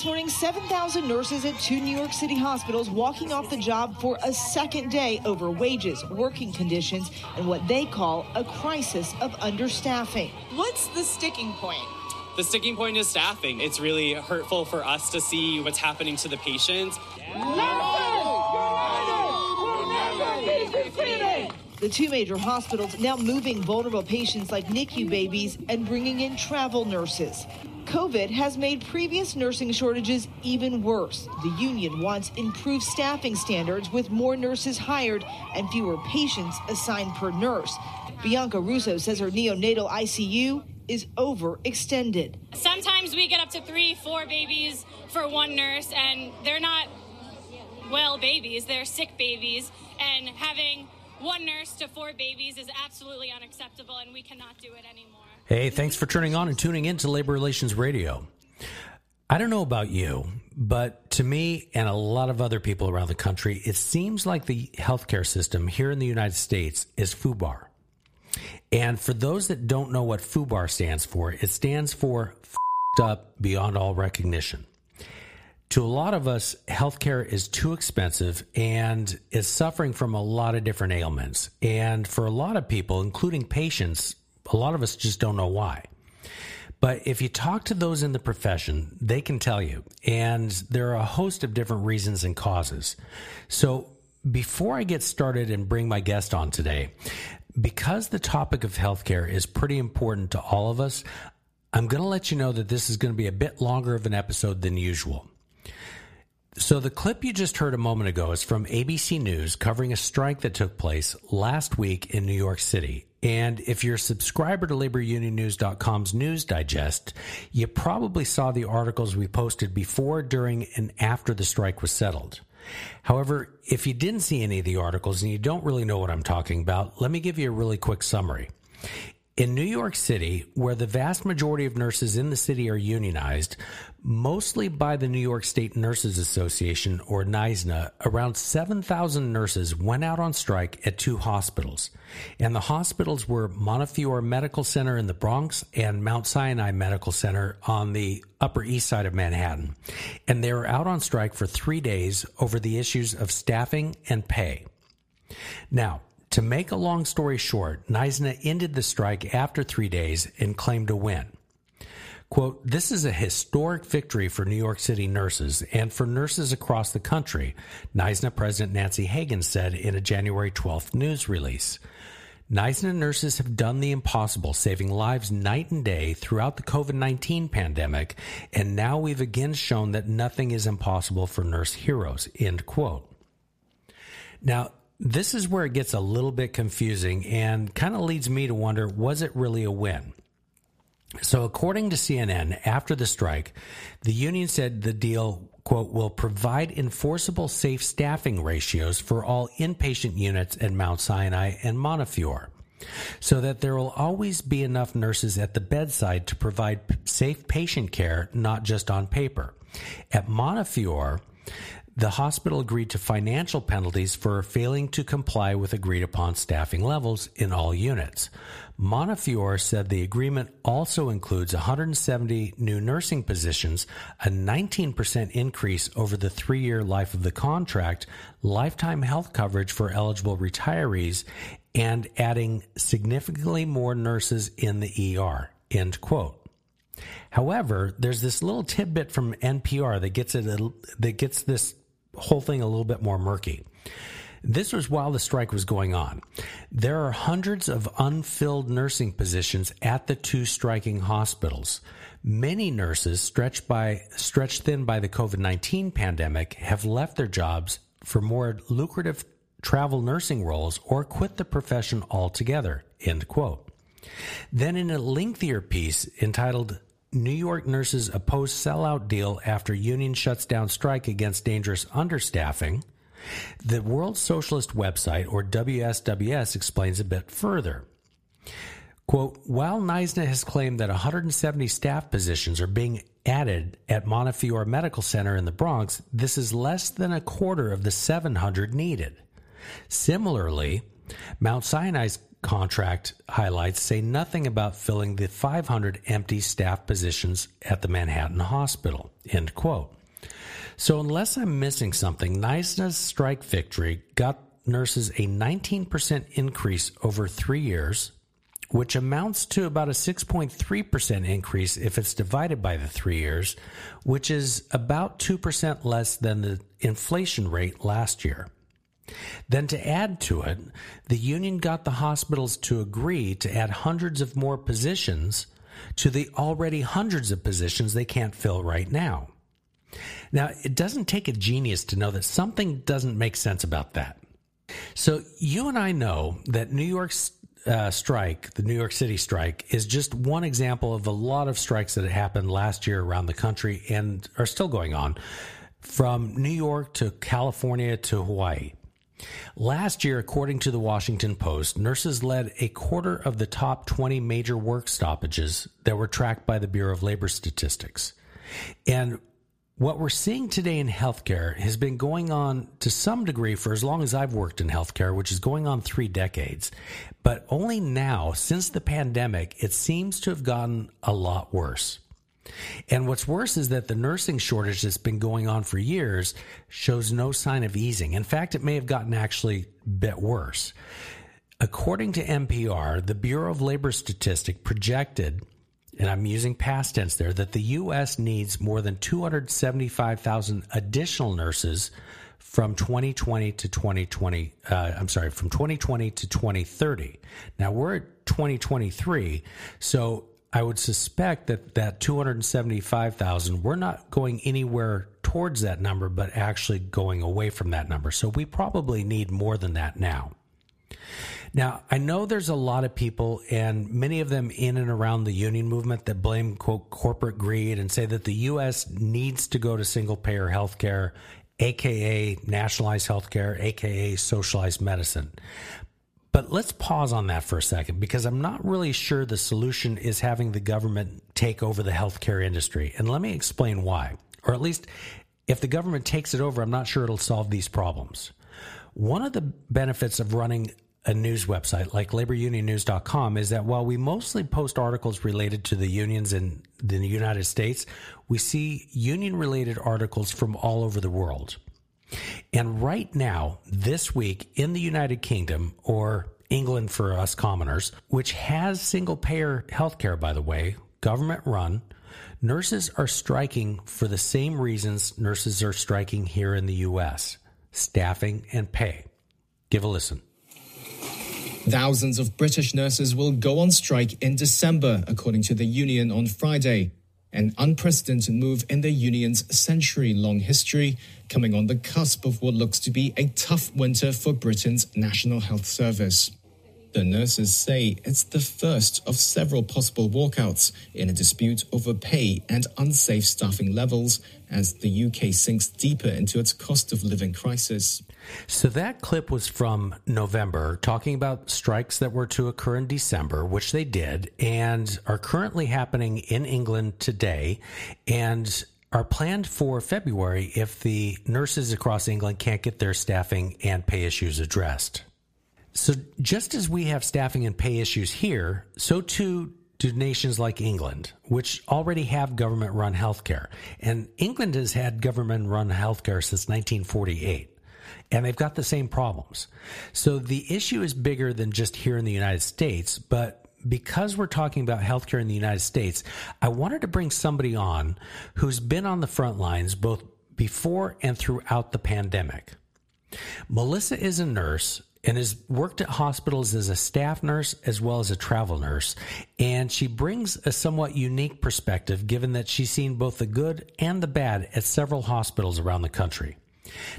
This morning, 7,000 nurses at two New York City hospitals walking off the job for a second day over wages, working conditions, and what they call a crisis of understaffing. What's the sticking point? The sticking point is staffing. It's really hurtful for us to see what's happening to the patients. The two major hospitals now moving vulnerable patients like NICU babies and bringing in travel nurses. COVID has made previous nursing shortages even worse. The union wants improved staffing standards with more nurses hired and fewer patients assigned per nurse. Bianca Russo says her neonatal ICU is overextended. Sometimes we get up to three, four babies for one nurse, and they're not well babies, they're sick babies. And having one nurse to four babies is absolutely unacceptable, and we cannot do it anymore. Hey, thanks for turning on and tuning in to Labor Relations Radio. I don't know about you, but to me and a lot of other people around the country, it seems like the healthcare system here in the United States is FUBAR. And for those that don't know what FUBAR stands for, it stands for up beyond all recognition. To a lot of us, healthcare is too expensive and is suffering from a lot of different ailments. And for a lot of people, including patients, a lot of us just don't know why. But if you talk to those in the profession, they can tell you. And there are a host of different reasons and causes. So before I get started and bring my guest on today, because the topic of healthcare is pretty important to all of us, I'm going to let you know that this is going to be a bit longer of an episode than usual. So, the clip you just heard a moment ago is from ABC News covering a strike that took place last week in New York City. And if you're a subscriber to laborunionnews.com's News Digest, you probably saw the articles we posted before, during, and after the strike was settled. However, if you didn't see any of the articles and you don't really know what I'm talking about, let me give you a really quick summary. In New York City, where the vast majority of nurses in the city are unionized, mostly by the New York State Nurses Association or NYSNA, around 7,000 nurses went out on strike at two hospitals. And the hospitals were Montefiore Medical Center in the Bronx and Mount Sinai Medical Center on the Upper East Side of Manhattan. And they were out on strike for three days over the issues of staffing and pay. Now, to make a long story short, NYSNA ended the strike after three days and claimed a win. Quote, this is a historic victory for New York City nurses and for nurses across the country, NYSNA President Nancy Hagan said in a January 12th news release. NYSNA nurses have done the impossible, saving lives night and day throughout the COVID 19 pandemic, and now we've again shown that nothing is impossible for nurse heroes. End quote. Now, this is where it gets a little bit confusing and kind of leads me to wonder was it really a win? So, according to CNN, after the strike, the union said the deal, quote, will provide enforceable safe staffing ratios for all inpatient units at Mount Sinai and Montefiore so that there will always be enough nurses at the bedside to provide safe patient care, not just on paper. At Montefiore, the hospital agreed to financial penalties for failing to comply with agreed upon staffing levels in all units. Montefiore said the agreement also includes 170 new nursing positions, a 19% increase over the three year life of the contract, lifetime health coverage for eligible retirees, and adding significantly more nurses in the ER. End quote. However, there's this little tidbit from NPR that gets it that gets this whole thing a little bit more murky. This was while the strike was going on. There are hundreds of unfilled nursing positions at the two striking hospitals. Many nurses stretched by stretched thin by the COVID-19 pandemic have left their jobs for more lucrative travel nursing roles or quit the profession altogether. End quote. Then, in a lengthier piece entitled New York Nurses Oppose Sellout Deal After Union Shuts Down Strike Against Dangerous Understaffing, the World Socialist website, or WSWS, explains a bit further. Quote, while NYSNA has claimed that 170 staff positions are being added at Montefiore Medical Center in the Bronx, this is less than a quarter of the 700 needed. Similarly, Mount Sinai's contract highlights say nothing about filling the 500 empty staff positions at the Manhattan Hospital. End quote. So, unless I'm missing something, NYSNA's strike victory got nurses a 19% increase over three years which amounts to about a 6.3% increase if it's divided by the three years, which is about 2% less than the inflation rate last year. Then, to add to it, the union got the hospitals to agree to add hundreds of more positions to the already hundreds of positions they can't fill right now. Now, it doesn't take a genius to know that something doesn't make sense about that. So, you and I know that New York's uh, strike, the New York City strike, is just one example of a lot of strikes that happened last year around the country and are still going on, from New York to California to Hawaii. Last year, according to the Washington Post, nurses led a quarter of the top 20 major work stoppages that were tracked by the Bureau of Labor Statistics. And what we're seeing today in healthcare has been going on to some degree for as long as I've worked in healthcare, which is going on three decades. But only now, since the pandemic, it seems to have gotten a lot worse. And what's worse is that the nursing shortage that's been going on for years shows no sign of easing. In fact, it may have gotten actually a bit worse. According to NPR, the Bureau of Labor Statistics projected and I'm using past tense there, that the U.S. needs more than 275,000 additional nurses from 2020 to 2020. Uh, I'm sorry, from 2020 to 2030. Now we're at 2023, so I would suspect that that 275,000, we're not going anywhere towards that number, but actually going away from that number. So we probably need more than that now. Now, I know there's a lot of people, and many of them in and around the union movement, that blame quote corporate greed and say that the U.S. needs to go to single payer health care, aka nationalized health care, aka socialized medicine. But let's pause on that for a second because I'm not really sure the solution is having the government take over the healthcare industry. And let me explain why. Or at least, if the government takes it over, I'm not sure it'll solve these problems. One of the benefits of running a news website like laborunionnews.com is that while we mostly post articles related to the unions in the United States, we see union related articles from all over the world. And right now, this week in the United Kingdom, or England for us commoners, which has single payer healthcare, by the way, government run, nurses are striking for the same reasons nurses are striking here in the U.S. staffing and pay. Give a listen. Thousands of British nurses will go on strike in December, according to the union on Friday. An unprecedented move in the union's century long history, coming on the cusp of what looks to be a tough winter for Britain's National Health Service. The nurses say it's the first of several possible walkouts in a dispute over pay and unsafe staffing levels as the UK sinks deeper into its cost of living crisis. So that clip was from November, talking about strikes that were to occur in December, which they did, and are currently happening in England today, and are planned for February if the nurses across England can't get their staffing and pay issues addressed. So, just as we have staffing and pay issues here, so too do nations like England, which already have government run healthcare. And England has had government run healthcare since 1948, and they've got the same problems. So, the issue is bigger than just here in the United States, but because we're talking about healthcare in the United States, I wanted to bring somebody on who's been on the front lines both before and throughout the pandemic. Melissa is a nurse and has worked at hospitals as a staff nurse as well as a travel nurse. And she brings a somewhat unique perspective given that she's seen both the good and the bad at several hospitals around the country.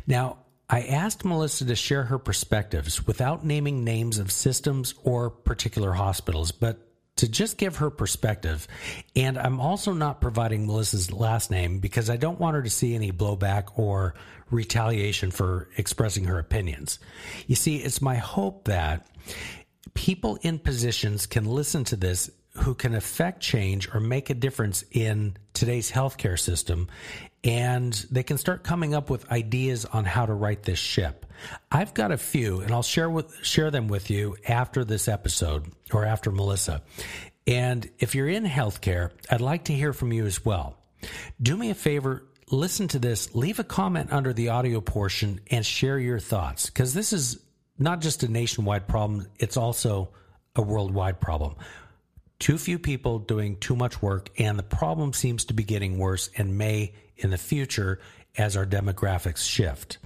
Now, I asked Melissa to share her perspectives without naming names of systems or particular hospitals, but to just give her perspective. And I'm also not providing Melissa's last name because I don't want her to see any blowback or retaliation for expressing her opinions. You see, it's my hope that people in positions can listen to this who can affect change or make a difference in today's healthcare system and they can start coming up with ideas on how to write this ship. I've got a few and I'll share with share them with you after this episode or after Melissa. And if you're in healthcare, I'd like to hear from you as well. Do me a favor, listen to this, leave a comment under the audio portion and share your thoughts because this is not just a nationwide problem, it's also a worldwide problem. Too few people doing too much work, and the problem seems to be getting worse and may in the future as our demographics shift.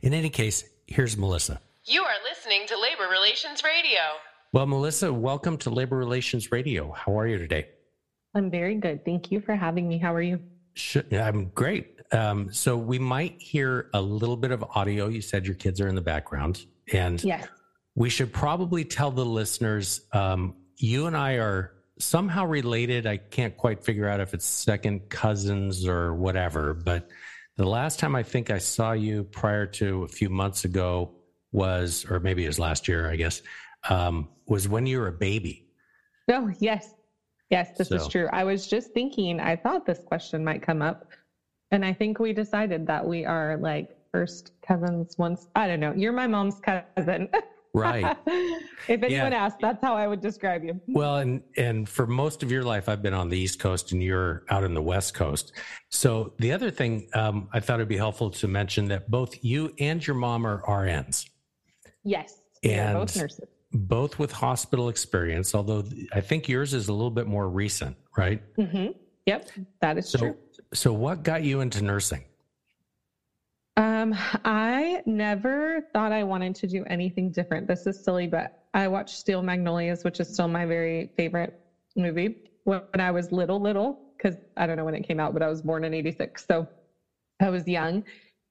In any case, here's Melissa. You are listening to Labor Relations Radio. Well, Melissa, welcome to Labor Relations Radio. How are you today? I'm very good. Thank you for having me. How are you? I'm great. Um, so we might hear a little bit of audio. You said your kids are in the background, and yes. we should probably tell the listeners um, you and I are somehow related. I can't quite figure out if it's second cousins or whatever, but the last time I think I saw you prior to a few months ago was, or maybe it was last year, I guess, um, was when you were a baby. Oh, yes. Yes, this so. is true. I was just thinking, I thought this question might come up. And I think we decided that we are like first cousins once. I don't know. You're my mom's cousin. Right. if anyone yeah. asks, that's how I would describe you. Well, and and for most of your life, I've been on the East Coast, and you're out in the West Coast. So the other thing um, I thought it'd be helpful to mention that both you and your mom are RNs. Yes, and both nurses. Both with hospital experience, although I think yours is a little bit more recent, right? Mm-hmm. Yep, that is so, true. So, what got you into nursing? Um, I never thought I wanted to do anything different. This is silly, but I watched Steel Magnolias, which is still my very favorite movie when I was little, little, because I don't know when it came out, but I was born in 86. So I was young.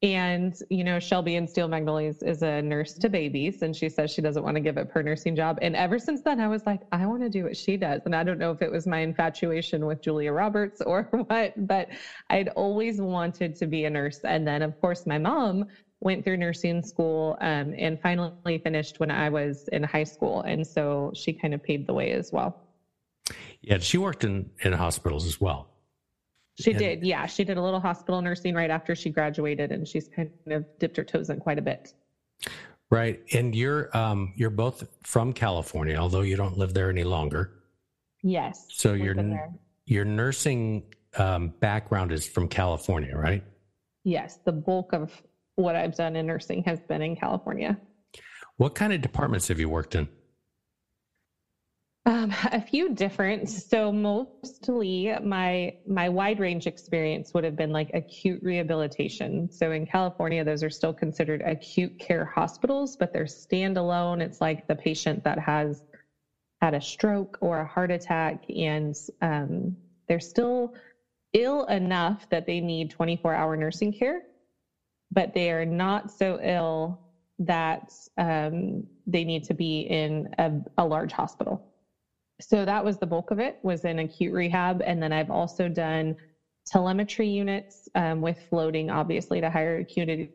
And, you know, Shelby in Steel Magnolias is a nurse to babies, and she says she doesn't want to give up her nursing job. And ever since then, I was like, I want to do what she does. And I don't know if it was my infatuation with Julia Roberts or what, but I'd always wanted to be a nurse. And then, of course, my mom went through nursing school um, and finally finished when I was in high school. And so she kind of paved the way as well. Yeah, she worked in, in hospitals as well. She and, did. Yeah. She did a little hospital nursing right after she graduated and she's kind of dipped her toes in quite a bit. Right. And you're um you're both from California, although you don't live there any longer. Yes. So your your nursing um, background is from California, right? Yes. The bulk of what I've done in nursing has been in California. What kind of departments have you worked in? Um, a few different. So mostly my my wide range experience would have been like acute rehabilitation. So in California, those are still considered acute care hospitals, but they're standalone. It's like the patient that has had a stroke or a heart attack, and um, they're still ill enough that they need 24 hour nursing care, but they are not so ill that um, they need to be in a, a large hospital so that was the bulk of it was in acute rehab. And then i've also done telemetry units um, with floating obviously to higher acuity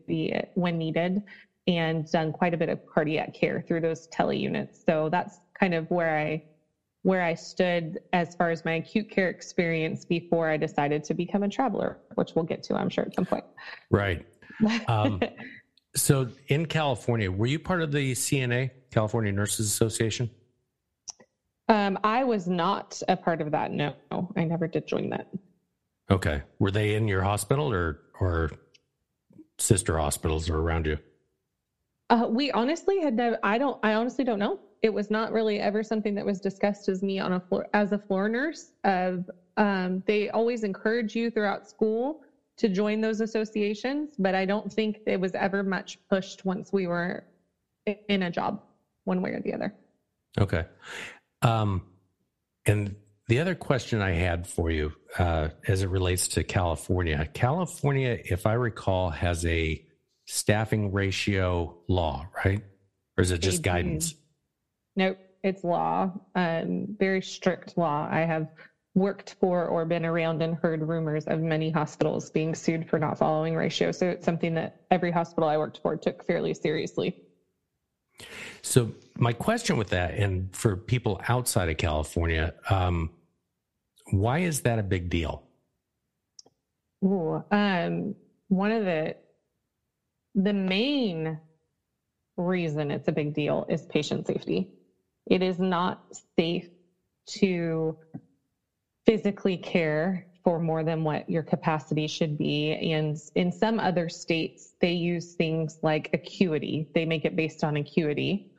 when needed and done quite a bit of cardiac care through those tele units. So that's kind of where i where i stood as far as my acute care experience before i decided to become a traveler which we'll get to i'm sure at some point. Right. Um, so in california were you part of the cna california nurses association um, I was not a part of that. No, I never did join that. Okay. Were they in your hospital or or sister hospitals or around you? Uh, we honestly had never. I don't. I honestly don't know. It was not really ever something that was discussed as me on a floor as a floor nurse. Of um, they always encourage you throughout school to join those associations, but I don't think it was ever much pushed once we were in a job, one way or the other. Okay. Um, and the other question I had for you, uh, as it relates to California, California, if I recall, has a staffing ratio law, right? Or is it just guidance? Nope, It's law, um, very strict law. I have worked for or been around and heard rumors of many hospitals being sued for not following ratio. So it's something that every hospital I worked for took fairly seriously. So my question with that, and for people outside of California, um, why is that a big deal? Um, one of the the main reason it's a big deal is patient safety. It is not safe to physically care for more than what your capacity should be. And in some other states, they use things like acuity, they make it based on acuity.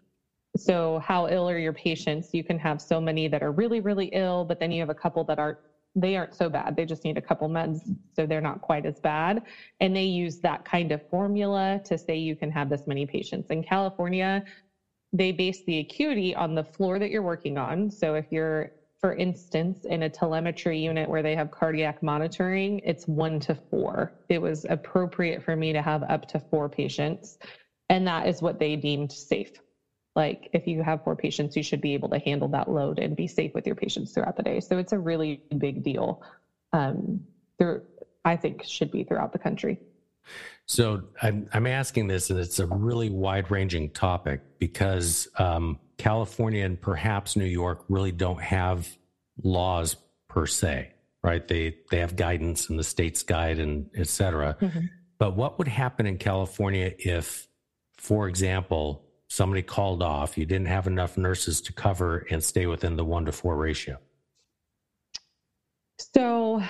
So, how ill are your patients? You can have so many that are really, really ill, but then you have a couple that aren't they aren't so bad. They just need a couple meds, so they're not quite as bad. And they use that kind of formula to say you can have this many patients. In California, they base the acuity on the floor that you're working on. So if you're, for instance, in a telemetry unit where they have cardiac monitoring, it's one to four. It was appropriate for me to have up to four patients. And that is what they deemed safe like if you have four patients you should be able to handle that load and be safe with your patients throughout the day. So it's a really big deal um, there i think should be throughout the country. So i'm, I'm asking this and it's a really wide ranging topic because um, california and perhaps new york really don't have laws per se right? They they have guidance and the state's guide and et cetera. Mm-hmm. but what would happen in california if for example somebody called off, you didn't have enough nurses to cover and stay within the one to four ratio? So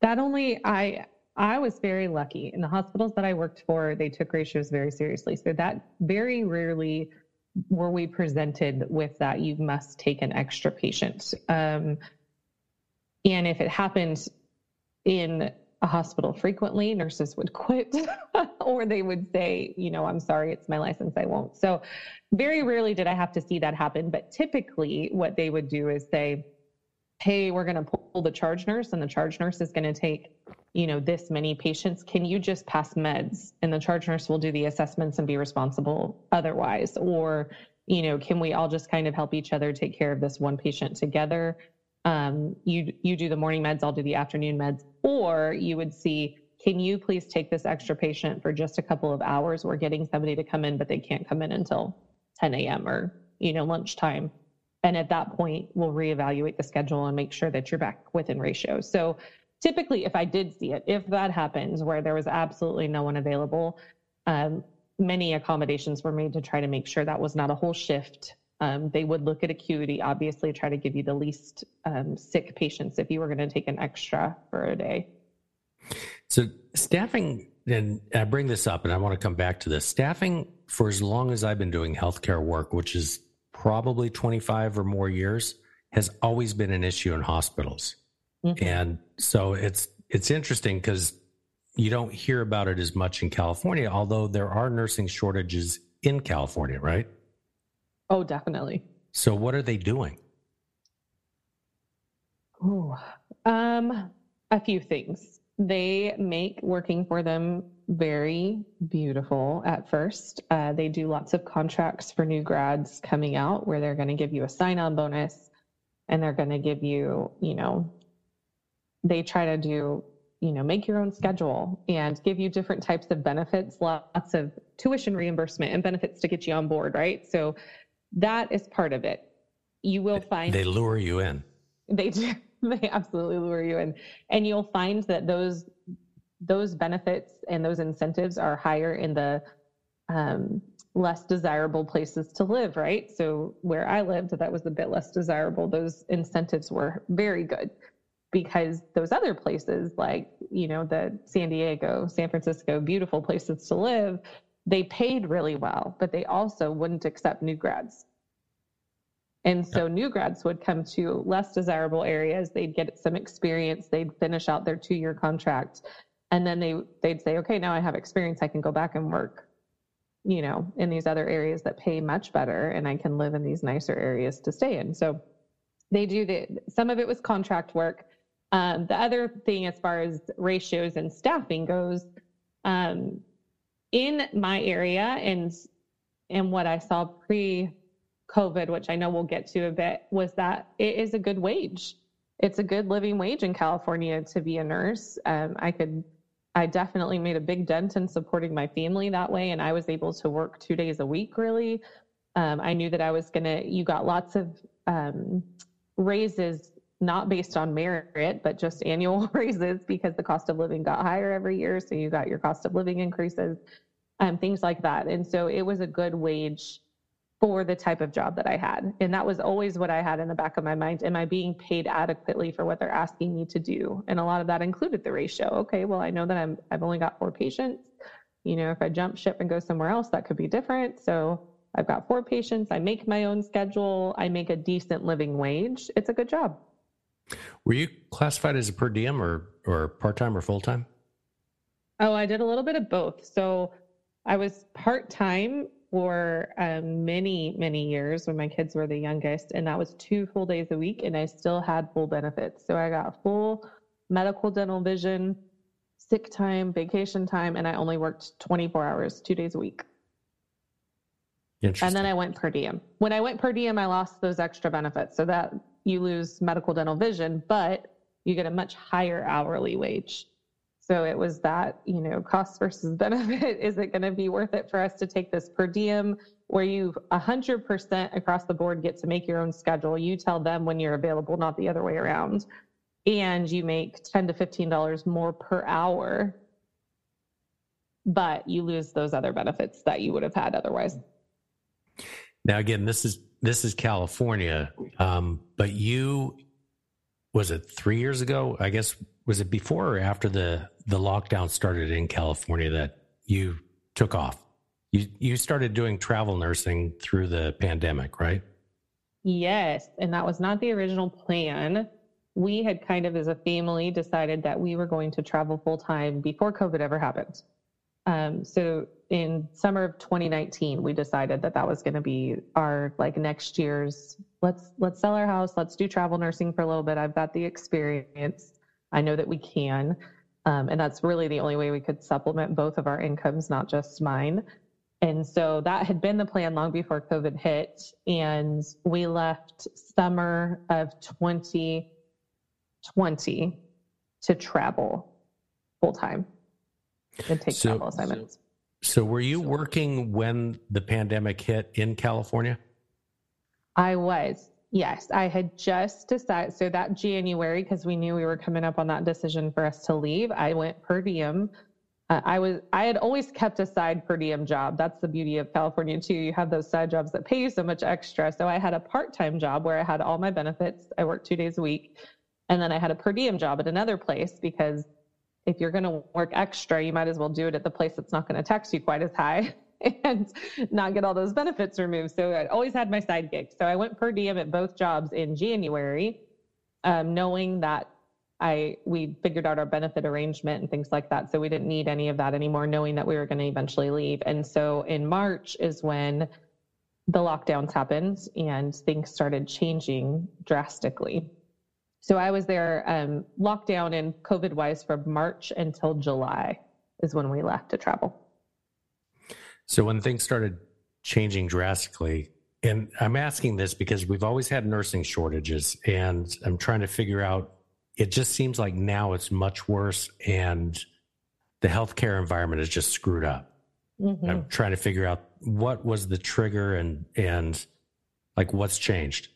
that only I I was very lucky. In the hospitals that I worked for, they took ratios very seriously. So that very rarely were we presented with that you must take an extra patient. Um, and if it happened in a hospital frequently, nurses would quit or they would say, you know, I'm sorry, it's my license, I won't. So, very rarely did I have to see that happen. But typically, what they would do is say, hey, we're going to pull the charge nurse, and the charge nurse is going to take, you know, this many patients. Can you just pass meds? And the charge nurse will do the assessments and be responsible otherwise. Or, you know, can we all just kind of help each other take care of this one patient together? Um, you you do the morning meds, I'll do the afternoon meds, or you would see, can you please take this extra patient for just a couple of hours? We're getting somebody to come in, but they can't come in until 10 a.m. or you know lunchtime. And at that point, we'll reevaluate the schedule and make sure that you're back within ratio. So typically, if I did see it, if that happens where there was absolutely no one available, um, many accommodations were made to try to make sure that was not a whole shift um, they would look at acuity, obviously, try to give you the least um, sick patients if you were going to take an extra for a day. So, staffing, and I bring this up and I want to come back to this staffing for as long as I've been doing healthcare work, which is probably 25 or more years, has always been an issue in hospitals. Mm-hmm. And so it's it's interesting because you don't hear about it as much in California, although there are nursing shortages in California, right? Oh, definitely. So what are they doing? Oh, um, a few things. They make working for them very beautiful at first. Uh, they do lots of contracts for new grads coming out where they're going to give you a sign on bonus and they're going to give you, you know, they try to do, you know, make your own schedule and give you different types of benefits, lots of tuition reimbursement and benefits to get you on board, right? So that is part of it. You will find they lure you in. They do. They absolutely lure you in, and you'll find that those those benefits and those incentives are higher in the um, less desirable places to live, right? So where I lived, that was a bit less desirable. Those incentives were very good because those other places, like you know the San Diego, San Francisco, beautiful places to live, they paid really well, but they also wouldn't accept new grads. And so new grads would come to less desirable areas. They'd get some experience. They'd finish out their two year contract. And then they, they'd say, okay, now I have experience. I can go back and work, you know, in these other areas that pay much better and I can live in these nicer areas to stay in. So they do the, some of it was contract work. Um, the other thing, as far as ratios and staffing goes, um, in my area and and what I saw pre COVID, which I know we'll get to a bit, was that it is a good wage. It's a good living wage in California to be a nurse. Um, I could, I definitely made a big dent in supporting my family that way, and I was able to work two days a week. Really, um, I knew that I was gonna. You got lots of um, raises, not based on merit, but just annual raises because the cost of living got higher every year. So you got your cost of living increases, and things like that. And so it was a good wage for the type of job that I had. And that was always what I had in the back of my mind. Am I being paid adequately for what they're asking me to do? And a lot of that included the ratio. Okay, well, I know that I'm I've only got four patients. You know, if I jump ship and go somewhere else, that could be different. So I've got four patients. I make my own schedule. I make a decent living wage. It's a good job. Were you classified as a per diem or or part time or full time? Oh, I did a little bit of both. So I was part time for um, many, many years when my kids were the youngest, and that was two full days a week, and I still had full benefits. So I got full medical, dental, vision, sick time, vacation time, and I only worked 24 hours, two days a week. And then I went per diem. When I went per diem, I lost those extra benefits. So that you lose medical, dental, vision, but you get a much higher hourly wage. So it was that, you know, cost versus benefit. Is it going to be worth it for us to take this per diem where you 100% across the board get to make your own schedule? You tell them when you're available, not the other way around. And you make 10 to $15 more per hour, but you lose those other benefits that you would have had otherwise. Now, again, this is this is California, um, but you was it three years ago? I guess was it before or after the the lockdown started in California that you took off? You you started doing travel nursing through the pandemic, right? Yes, and that was not the original plan. We had kind of as a family decided that we were going to travel full time before COVID ever happened. Um, so in summer of 2019, we decided that that was going to be our like next year's. Let's let's sell our house. Let's do travel nursing for a little bit. I've got the experience. I know that we can. Um, and that's really the only way we could supplement both of our incomes, not just mine. And so that had been the plan long before COVID hit. And we left summer of 2020 to travel full time and take so, travel assignments. So, were you working when the pandemic hit in California? I was. Yes, I had just decided. So that January, because we knew we were coming up on that decision for us to leave, I went per diem. Uh, I was I had always kept a side per diem job. That's the beauty of California too. You have those side jobs that pay you so much extra. So I had a part time job where I had all my benefits. I worked two days a week, and then I had a per diem job at another place because if you're going to work extra, you might as well do it at the place that's not going to tax you quite as high. and not get all those benefits removed. So I always had my side gig. So I went per diem at both jobs in January, um, knowing that I we figured out our benefit arrangement and things like that. So we didn't need any of that anymore, knowing that we were going to eventually leave. And so in March is when the lockdowns happened and things started changing drastically. So I was there um, lockdown and COVID wise from March until July is when we left to travel. So when things started changing drastically, and I'm asking this because we've always had nursing shortages, and I'm trying to figure out. It just seems like now it's much worse, and the healthcare environment is just screwed up. Mm-hmm. I'm trying to figure out what was the trigger and and like what's changed.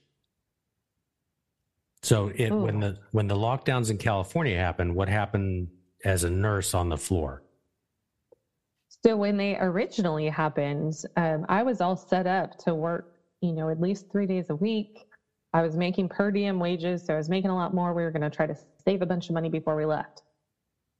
So it, when the when the lockdowns in California happened, what happened as a nurse on the floor? So when they originally happened, um, I was all set up to work, you know, at least three days a week. I was making per diem wages, so I was making a lot more. We were going to try to save a bunch of money before we left.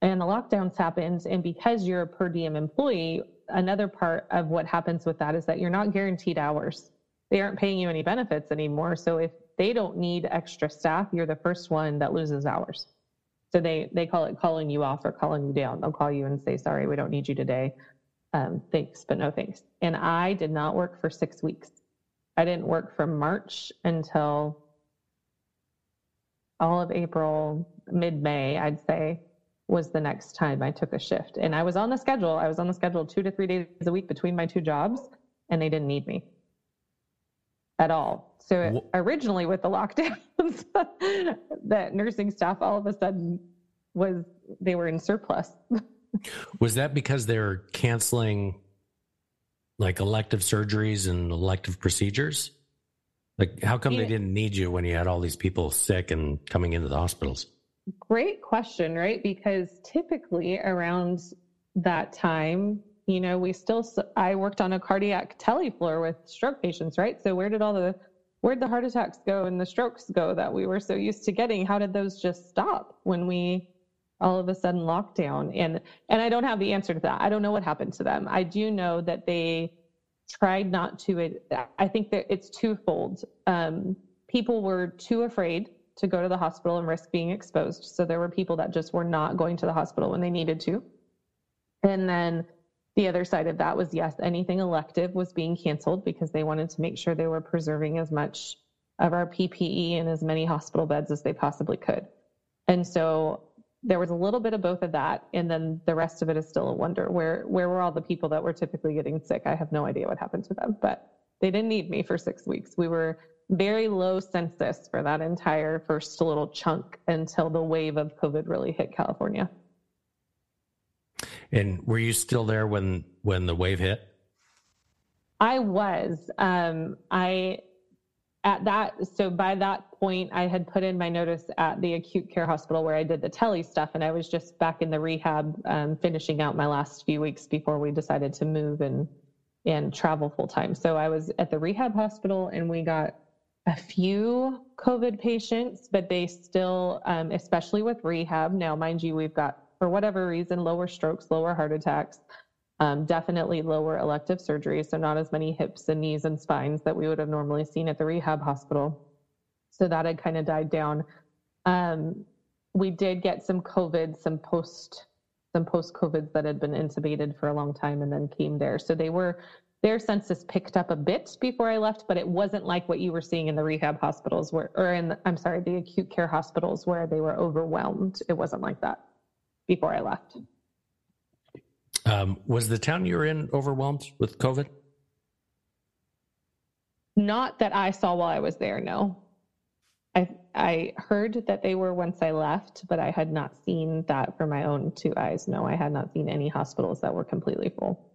And the lockdowns happened, and because you're a per diem employee, another part of what happens with that is that you're not guaranteed hours. They aren't paying you any benefits anymore. So if they don't need extra staff, you're the first one that loses hours. So they they call it calling you off or calling you down. They'll call you and say, "Sorry, we don't need you today. Um, thanks, but no thanks." And I did not work for six weeks. I didn't work from March until all of April, mid May, I'd say, was the next time I took a shift. And I was on the schedule. I was on the schedule two to three days a week between my two jobs, and they didn't need me. at all. So originally with the lockdowns, that nursing staff all of a sudden was they were in surplus. was that because they're canceling like elective surgeries and elective procedures? Like, how come they didn't need you when you had all these people sick and coming into the hospitals? Great question, right? Because typically around that time, you know, we still, I worked on a cardiac telefloor with stroke patients, right? So where did all the, where'd the heart attacks go and the strokes go that we were so used to getting? How did those just stop when we all of a sudden locked down? And, and I don't have the answer to that. I don't know what happened to them. I do know that they tried not to, I think that it's twofold. Um, people were too afraid to go to the hospital and risk being exposed. So there were people that just were not going to the hospital when they needed to. And then the other side of that was yes, anything elective was being canceled because they wanted to make sure they were preserving as much of our PPE and as many hospital beds as they possibly could. And so there was a little bit of both of that and then the rest of it is still a wonder. Where where were all the people that were typically getting sick? I have no idea what happened to them but they didn't need me for six weeks. We were very low census for that entire first little chunk until the wave of covid really hit california and were you still there when when the wave hit? I was. Um, I at that so by that point I had put in my notice at the acute care hospital where I did the tele stuff and I was just back in the rehab um, finishing out my last few weeks before we decided to move and and travel full time. So I was at the rehab hospital and we got a few COVID patients, but they still, um, especially with rehab. Now, mind you, we've got for whatever reason, lower strokes, lower heart attacks, um, definitely lower elective surgeries. So, not as many hips and knees and spines that we would have normally seen at the rehab hospital. So, that had kind of died down. Um, we did get some COVID, some post some post COVID that had been intubated for a long time and then came there. So they were their census picked up a bit before I left, but it wasn't like what you were seeing in the rehab hospitals where, or in, the, I'm sorry, the acute care hospitals where they were overwhelmed. It wasn't like that before I left. Um, was the town you were in overwhelmed with COVID? Not that I saw while I was there, no. I I heard that they were once I left, but I had not seen that for my own two eyes. No, I had not seen any hospitals that were completely full.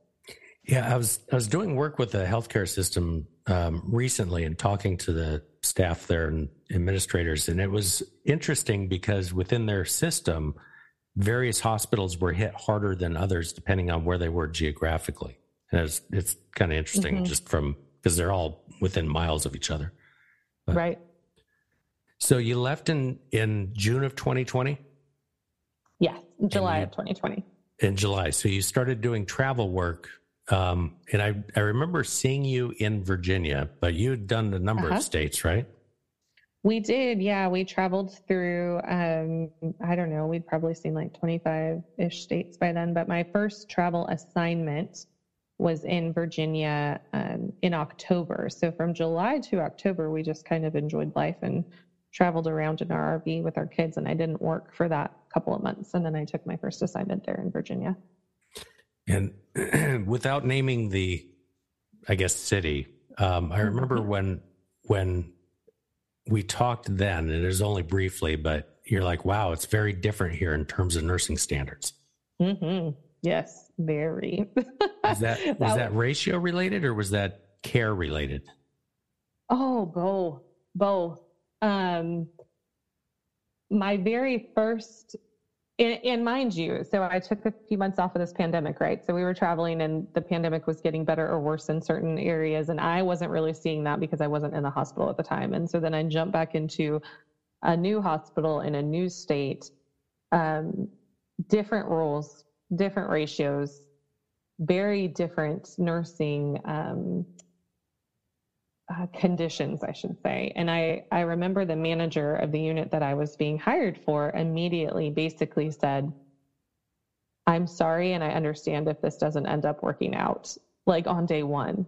Yeah, I was I was doing work with the healthcare system um, recently and talking to the staff there and administrators, and it was interesting because within their system, various hospitals were hit harder than others depending on where they were geographically. And it's, it's kind of interesting mm-hmm. just from because they're all within miles of each other. But, right. So you left in in June of 2020? Yes, July you, of 2020. In July. So you started doing travel work. Um, and I, I remember seeing you in Virginia, but you'd done a number uh-huh. of states, right? We did, yeah. We traveled through, um, I don't know, we'd probably seen like 25 ish states by then. But my first travel assignment was in Virginia um, in October. So from July to October, we just kind of enjoyed life and traveled around in our RV with our kids. And I didn't work for that couple of months. And then I took my first assignment there in Virginia. And without naming the, I guess, city, um, I remember mm-hmm. when when we talked then, and it was only briefly, but you're like, wow, it's very different here in terms of nursing standards. Mm-hmm. Yes, very. was that was that ratio related or was that care related? Oh, both, both. Um, my very first and, and, mind you, so I took a few months off of this pandemic, right? So we were traveling and the pandemic was getting better or worse in certain areas. And I wasn't really seeing that because I wasn't in the hospital at the time. And so then I jumped back into a new hospital in a new state, um, different rules, different ratios, very different nursing um, uh, conditions, I should say. And I, I remember the manager of the unit that I was being hired for immediately basically said, I'm sorry, and I understand if this doesn't end up working out, like on day one.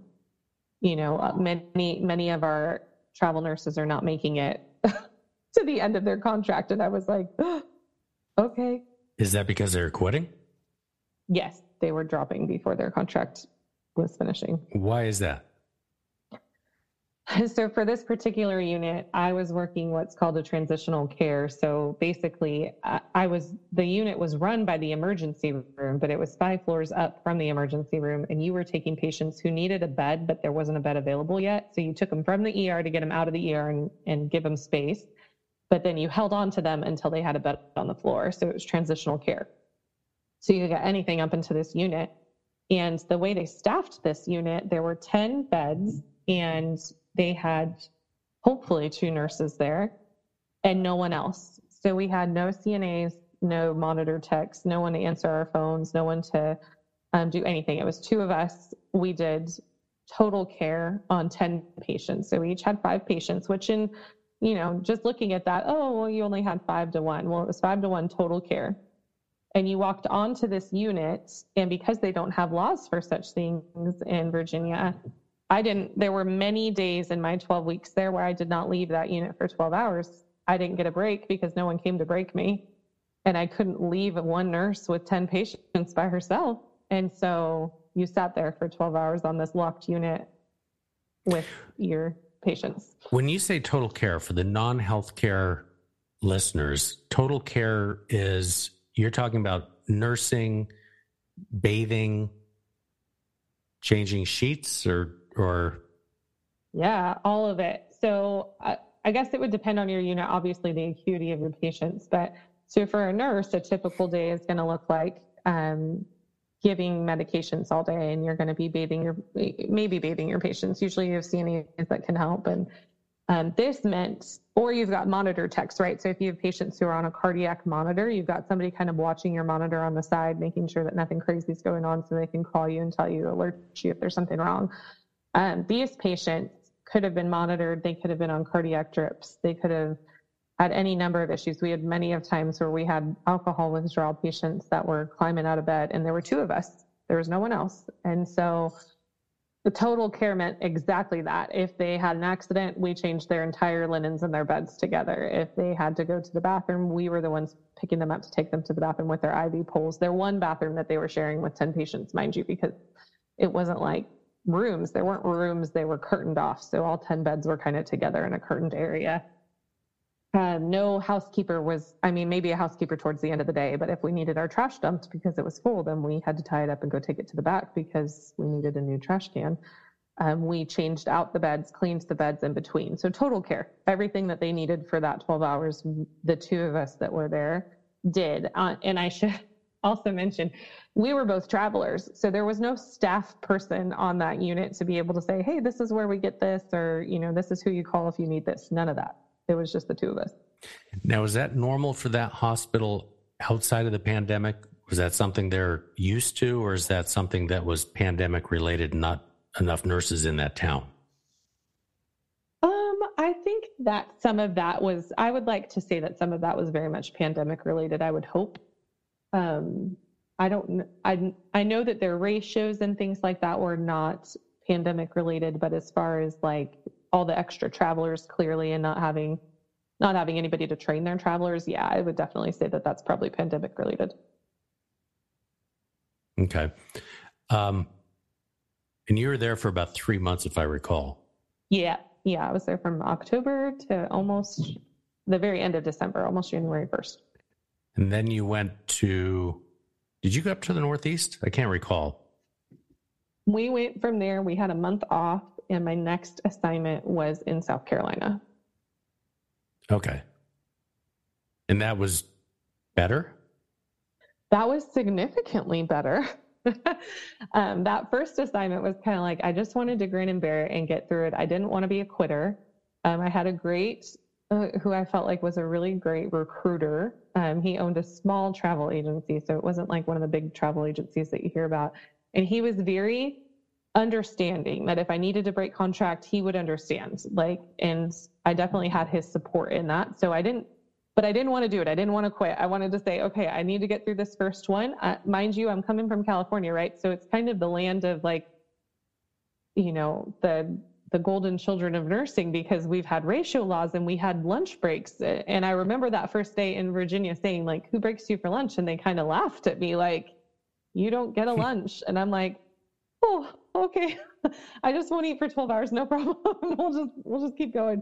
You know, uh, many, many of our travel nurses are not making it to the end of their contract. And I was like, oh, okay. Is that because they're quitting? Yes, they were dropping before their contract was finishing. Why is that? So for this particular unit, I was working what's called a transitional care. So basically, I was the unit was run by the emergency room, but it was five floors up from the emergency room, and you were taking patients who needed a bed, but there wasn't a bed available yet. So you took them from the ER to get them out of the ER and, and give them space, but then you held on to them until they had a bed on the floor. So it was transitional care. So you got anything up into this unit. And the way they staffed this unit, there were 10 beds and they had hopefully two nurses there and no one else. So we had no CNAs, no monitor techs, no one to answer our phones, no one to um, do anything. It was two of us. We did total care on 10 patients. So we each had five patients, which in, you know, just looking at that, oh, well, you only had five to one. Well, it was five to one total care. And you walked onto this unit, and because they don't have laws for such things in Virginia, I didn't, there were many days in my 12 weeks there where I did not leave that unit for 12 hours. I didn't get a break because no one came to break me. And I couldn't leave one nurse with 10 patients by herself. And so you sat there for 12 hours on this locked unit with your patients. When you say total care for the non healthcare listeners, total care is you're talking about nursing, bathing, changing sheets or or? Yeah all of it. So I, I guess it would depend on your unit obviously the acuity of your patients but so for a nurse a typical day is going to look like um, giving medications all day and you're going to be bathing your maybe bathing your patients. Usually you have cnas that can help and um, this meant or you've got monitor techs right? So if you have patients who are on a cardiac monitor you've got somebody kind of watching your monitor on the side making sure that nothing crazy is going on so they can call you and tell you alert you if there's something wrong um, these patients could have been monitored. They could have been on cardiac drips. They could have had any number of issues. We had many of times where we had alcohol withdrawal patients that were climbing out of bed, and there were two of us. There was no one else. And so the total care meant exactly that. If they had an accident, we changed their entire linens and their beds together. If they had to go to the bathroom, we were the ones picking them up to take them to the bathroom with their IV poles. Their one bathroom that they were sharing with 10 patients, mind you, because it wasn't like rooms. There weren't rooms, they were curtained off. So all 10 beds were kind of together in a curtained area. Um, no housekeeper was, I mean, maybe a housekeeper towards the end of the day, but if we needed our trash dumped because it was full, then we had to tie it up and go take it to the back because we needed a new trash can. Um, we changed out the beds, cleaned the beds in between. So total care, everything that they needed for that 12 hours, the two of us that were there did. Uh, and I should also mention, we were both travelers. So there was no staff person on that unit to be able to say, hey, this is where we get this, or, you know, this is who you call if you need this. None of that. It was just the two of us. Now, is that normal for that hospital outside of the pandemic? Was that something they're used to, or is that something that was pandemic related, not enough nurses in that town? Um, I think that some of that was, I would like to say that some of that was very much pandemic related, I would hope. Um, I don't, I, I know that their ratios and things like that were not pandemic related, but as far as like all the extra travelers clearly and not having, not having anybody to train their travelers, yeah, I would definitely say that that's probably pandemic related. Okay. Um, and you were there for about three months, if I recall. Yeah. Yeah. I was there from October to almost the very end of December, almost January 1st. And then you went to did you go up to the Northeast? I can't recall. We went from there. We had a month off, and my next assignment was in South Carolina. Okay. And that was better? That was significantly better. um, that first assignment was kind of like I just wanted to grin and bear it and get through it. I didn't want to be a quitter. Um, I had a great who I felt like was a really great recruiter. Um, he owned a small travel agency, so it wasn't like one of the big travel agencies that you hear about. And he was very understanding that if I needed to break contract, he would understand. Like, and I definitely had his support in that. So I didn't, but I didn't want to do it. I didn't want to quit. I wanted to say, okay, I need to get through this first one. Uh, mind you, I'm coming from California, right? So it's kind of the land of like, you know, the the golden children of nursing because we've had ratio laws and we had lunch breaks. And I remember that first day in Virginia saying, like, who breaks you for lunch? And they kind of laughed at me, like, you don't get a lunch. and I'm like, oh, okay, I just won't eat for 12 hours, no problem. we'll just we'll just keep going.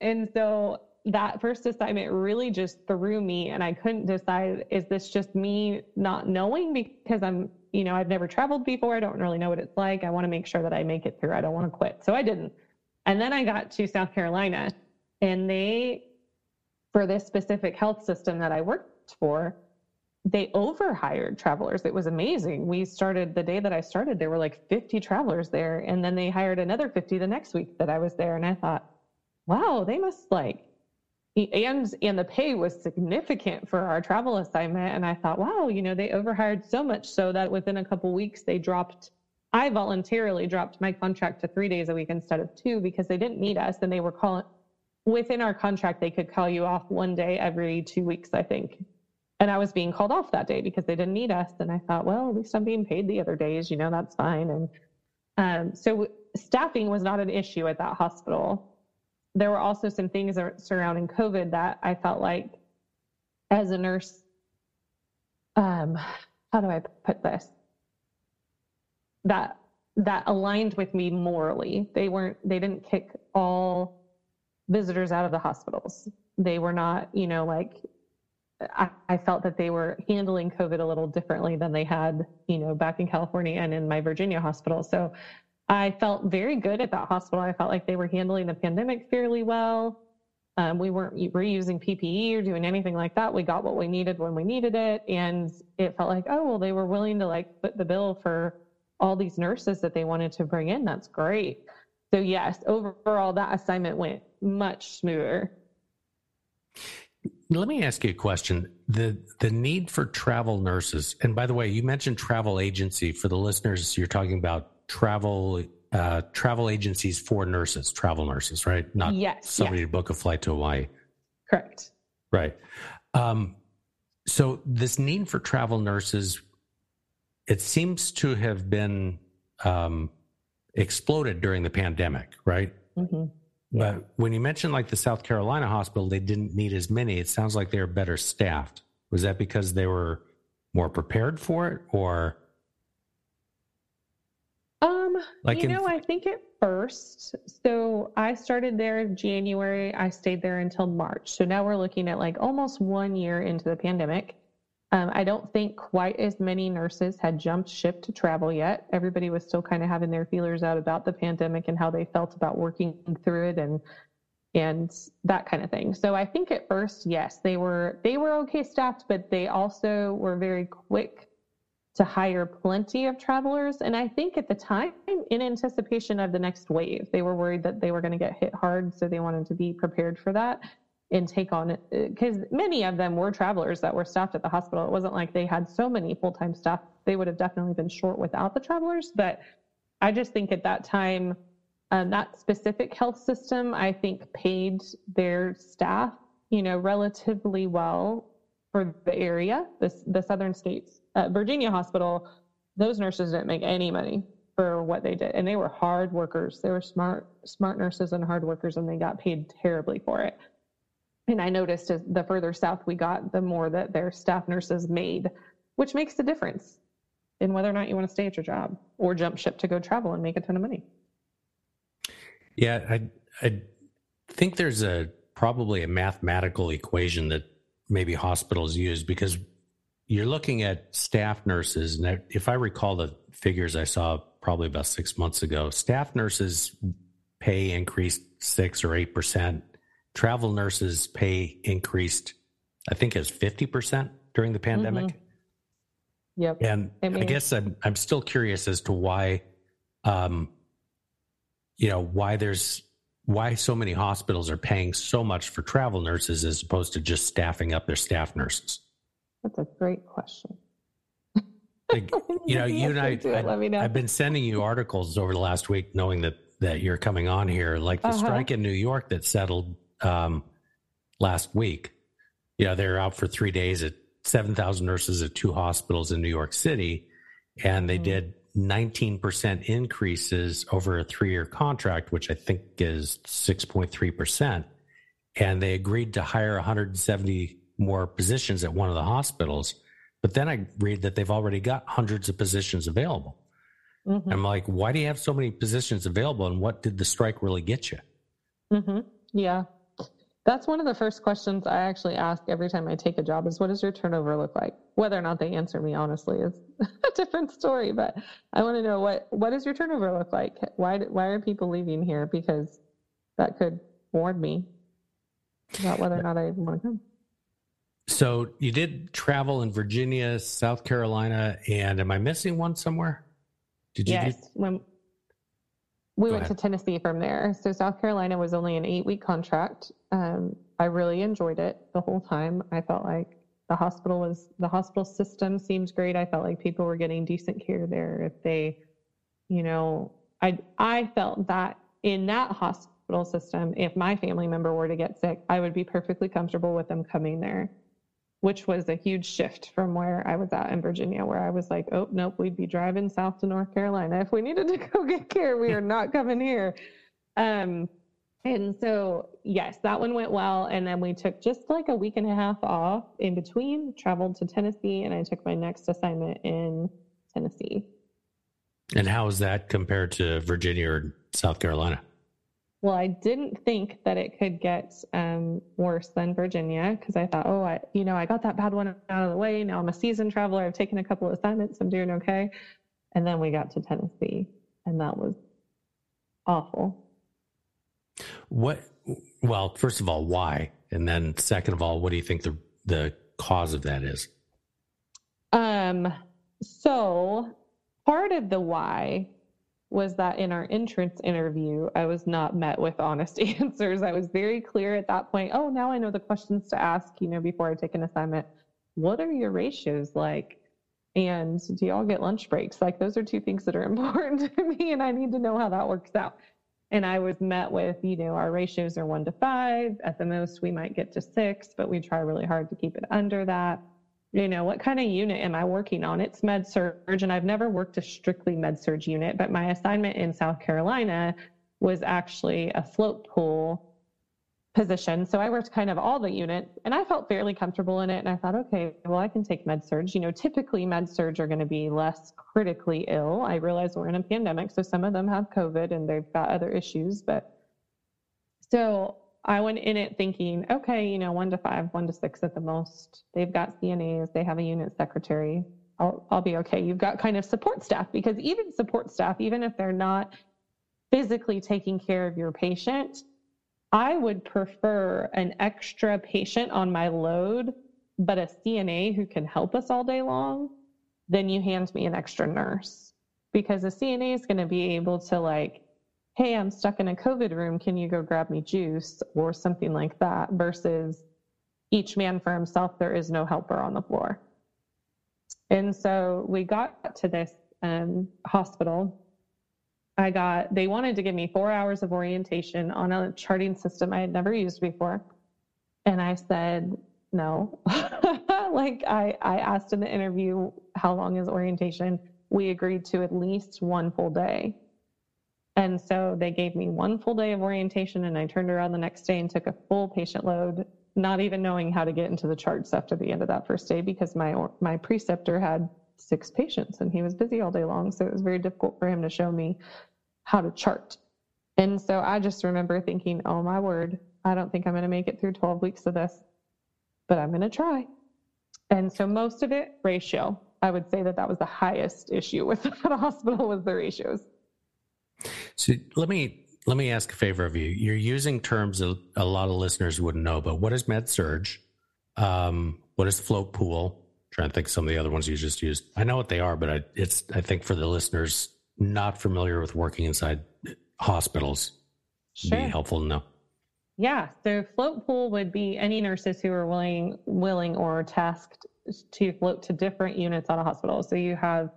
And so that first assignment really just threw me and I couldn't decide is this just me not knowing because I'm, you know, I've never traveled before. I don't really know what it's like. I want to make sure that I make it through. I don't want to quit. So I didn't. And then I got to South Carolina and they for this specific health system that I worked for, they overhired travelers. It was amazing. We started the day that I started, there were like 50 travelers there. And then they hired another 50 the next week that I was there. And I thought, wow, they must like, and and the pay was significant for our travel assignment. And I thought, wow, you know, they overhired so much so that within a couple weeks they dropped. I voluntarily dropped my contract to three days a week instead of two because they didn't need us and they were calling within our contract they could call you off one day every two weeks, I think and I was being called off that day because they didn't need us. And I thought, well, at least I'm being paid the other days, you know, that's fine. And um, so staffing was not an issue at that hospital. There were also some things surrounding COVID that I felt like as a nurse, um, how do I put this? That that aligned with me morally. They weren't they didn't kick all visitors out of the hospitals. They were not, you know, like I, I, felt that they were handling COVID a little differently than they had, you know, back in California and in my Virginia hospital. So I felt very good at that hospital. I felt like they were handling the pandemic fairly well. Um, we weren't reusing PPE or doing anything like that. We got what we needed when we needed it. And it felt like, oh, well, they were willing to like put the bill for all these nurses that they wanted to bring in. That's great. So, yes, overall, that assignment went much smoother. Let me ask you a question. The the need for travel nurses, and by the way, you mentioned travel agency for the listeners. You're talking about travel uh, travel agencies for nurses, travel nurses, right? Not yes, somebody to book a flight to Hawaii. Correct. Right. Um, so this need for travel nurses, it seems to have been um, exploded during the pandemic, right? Mm-hmm. But when you mentioned like the South Carolina hospital, they didn't need as many. It sounds like they were better staffed. Was that because they were more prepared for it or? Like you in, know, I think at first, so I started there in January. I stayed there until March. So now we're looking at like almost one year into the pandemic. Um, I don't think quite as many nurses had jumped ship to travel yet. Everybody was still kind of having their feelers out about the pandemic and how they felt about working through it and and that kind of thing. So I think at first, yes, they were they were okay staffed, but they also were very quick to hire plenty of travelers. And I think at the time, in anticipation of the next wave, they were worried that they were going to get hit hard, so they wanted to be prepared for that and take on it because many of them were travelers that were staffed at the hospital. It wasn't like they had so many full time staff. They would have definitely been short without the travelers. But I just think at that time, um, that specific health system, I think, paid their staff, you know, relatively well for the area, the, the southern states. Uh, Virginia Hospital, those nurses didn't make any money for what they did, and they were hard workers. They were smart, smart nurses and hard workers, and they got paid terribly for it. And I noticed as the further south we got, the more that their staff nurses made, which makes a difference in whether or not you want to stay at your job or jump ship to go travel and make a ton of money. Yeah, I I think there's a probably a mathematical equation that maybe hospitals use because you're looking at staff nurses, and if I recall the figures I saw probably about six months ago, staff nurses pay increased six or eight percent travel nurses pay increased, I think as 50% during the pandemic. Mm-hmm. Yep. And I, mean, I, guess I'm, I'm still curious as to why, um, you know, why there's, why so many hospitals are paying so much for travel nurses as opposed to just staffing up their staff nurses. That's a great question. Like, you know, you and I, I have been sending you articles over the last week, knowing that that you're coming on here, like the uh-huh. strike in New York that settled um, last week. Yeah, they're out for three days at 7,000 nurses at two hospitals in New York City, and they mm-hmm. did 19% increases over a three year contract, which I think is 6.3%. And they agreed to hire 170 more positions at one of the hospitals. But then I read that they've already got hundreds of positions available. Mm-hmm. I'm like, why do you have so many positions available? And what did the strike really get you? Mm-hmm. Yeah. That's one of the first questions I actually ask every time I take a job is what does your turnover look like? Whether or not they answer me honestly is a different story, but I want to know what what does your turnover look like? Why why are people leaving here because that could warn me about whether or not I even want to come. So you did travel in Virginia, South Carolina, and am I missing one somewhere? Did you? Yes, do- when we Go went ahead. to Tennessee from there. So South Carolina was only an eight-week contract. Um, I really enjoyed it the whole time. I felt like the hospital was the hospital system seemed great. I felt like people were getting decent care there. If they, you know, I I felt that in that hospital system, if my family member were to get sick, I would be perfectly comfortable with them coming there which was a huge shift from where I was at in Virginia, where I was like, oh, nope, we'd be driving south to North Carolina. If we needed to go get care, we are not coming here. Um, and so, yes, that one went well. And then we took just like a week and a half off in between, traveled to Tennessee, and I took my next assignment in Tennessee. And how is that compared to Virginia or South Carolina? Well, I didn't think that it could get um, worse than Virginia because I thought, oh, I, you know, I got that bad one out of the way. Now I'm a seasoned traveler. I've taken a couple of assignments. I'm doing okay. And then we got to Tennessee, and that was awful. What? Well, first of all, why? And then, second of all, what do you think the the cause of that is? Um. So part of the why was that in our entrance interview, I was not met with honest answers. I was very clear at that point. Oh, now I know the questions to ask, you know, before I take an assignment. What are your ratios like? And do y'all get lunch breaks? Like, those are two things that are important to me, and I need to know how that works out. And I was met with, you know, our ratios are one to five. At the most, we might get to six, but we try really hard to keep it under that you know, what kind of unit am I working on? It's med surg, and I've never worked a strictly med surg unit, but my assignment in South Carolina was actually a float pool position. So I worked kind of all the units and I felt fairly comfortable in it. And I thought, okay, well, I can take med surg. You know, typically med surg are going to be less critically ill. I realize we're in a pandemic, so some of them have COVID and they've got other issues, but so I went in it thinking, okay, you know, one to five, one to six at the most. They've got CNAs, they have a unit secretary. I'll, I'll be okay. You've got kind of support staff because even support staff, even if they're not physically taking care of your patient, I would prefer an extra patient on my load, but a CNA who can help us all day long, then you hand me an extra nurse because a CNA is going to be able to like hey, I'm stuck in a COVID room. Can you go grab me juice or something like that? Versus each man for himself, there is no helper on the floor. And so we got to this um, hospital. I got, they wanted to give me four hours of orientation on a charting system I had never used before. And I said, no. like I, I asked in the interview, how long is orientation? We agreed to at least one full day. And so they gave me one full day of orientation and I turned around the next day and took a full patient load, not even knowing how to get into the charts after the end of that first day because my my preceptor had six patients and he was busy all day long, so it was very difficult for him to show me how to chart. And so I just remember thinking, "Oh my word, I don't think I'm going to make it through 12 weeks of this, but I'm going to try." And so most of it ratio. I would say that that was the highest issue with the hospital was the ratios. So let me let me ask a favor of you. You're using terms a, a lot of listeners wouldn't know, but what is med surg? Um, what is float pool? I'm trying to think some of the other ones you just used. I know what they are, but I, it's I think for the listeners not familiar with working inside hospitals, sure. be helpful to know. Yeah, so float pool would be any nurses who are willing willing or tasked to float to different units on a hospital. So you have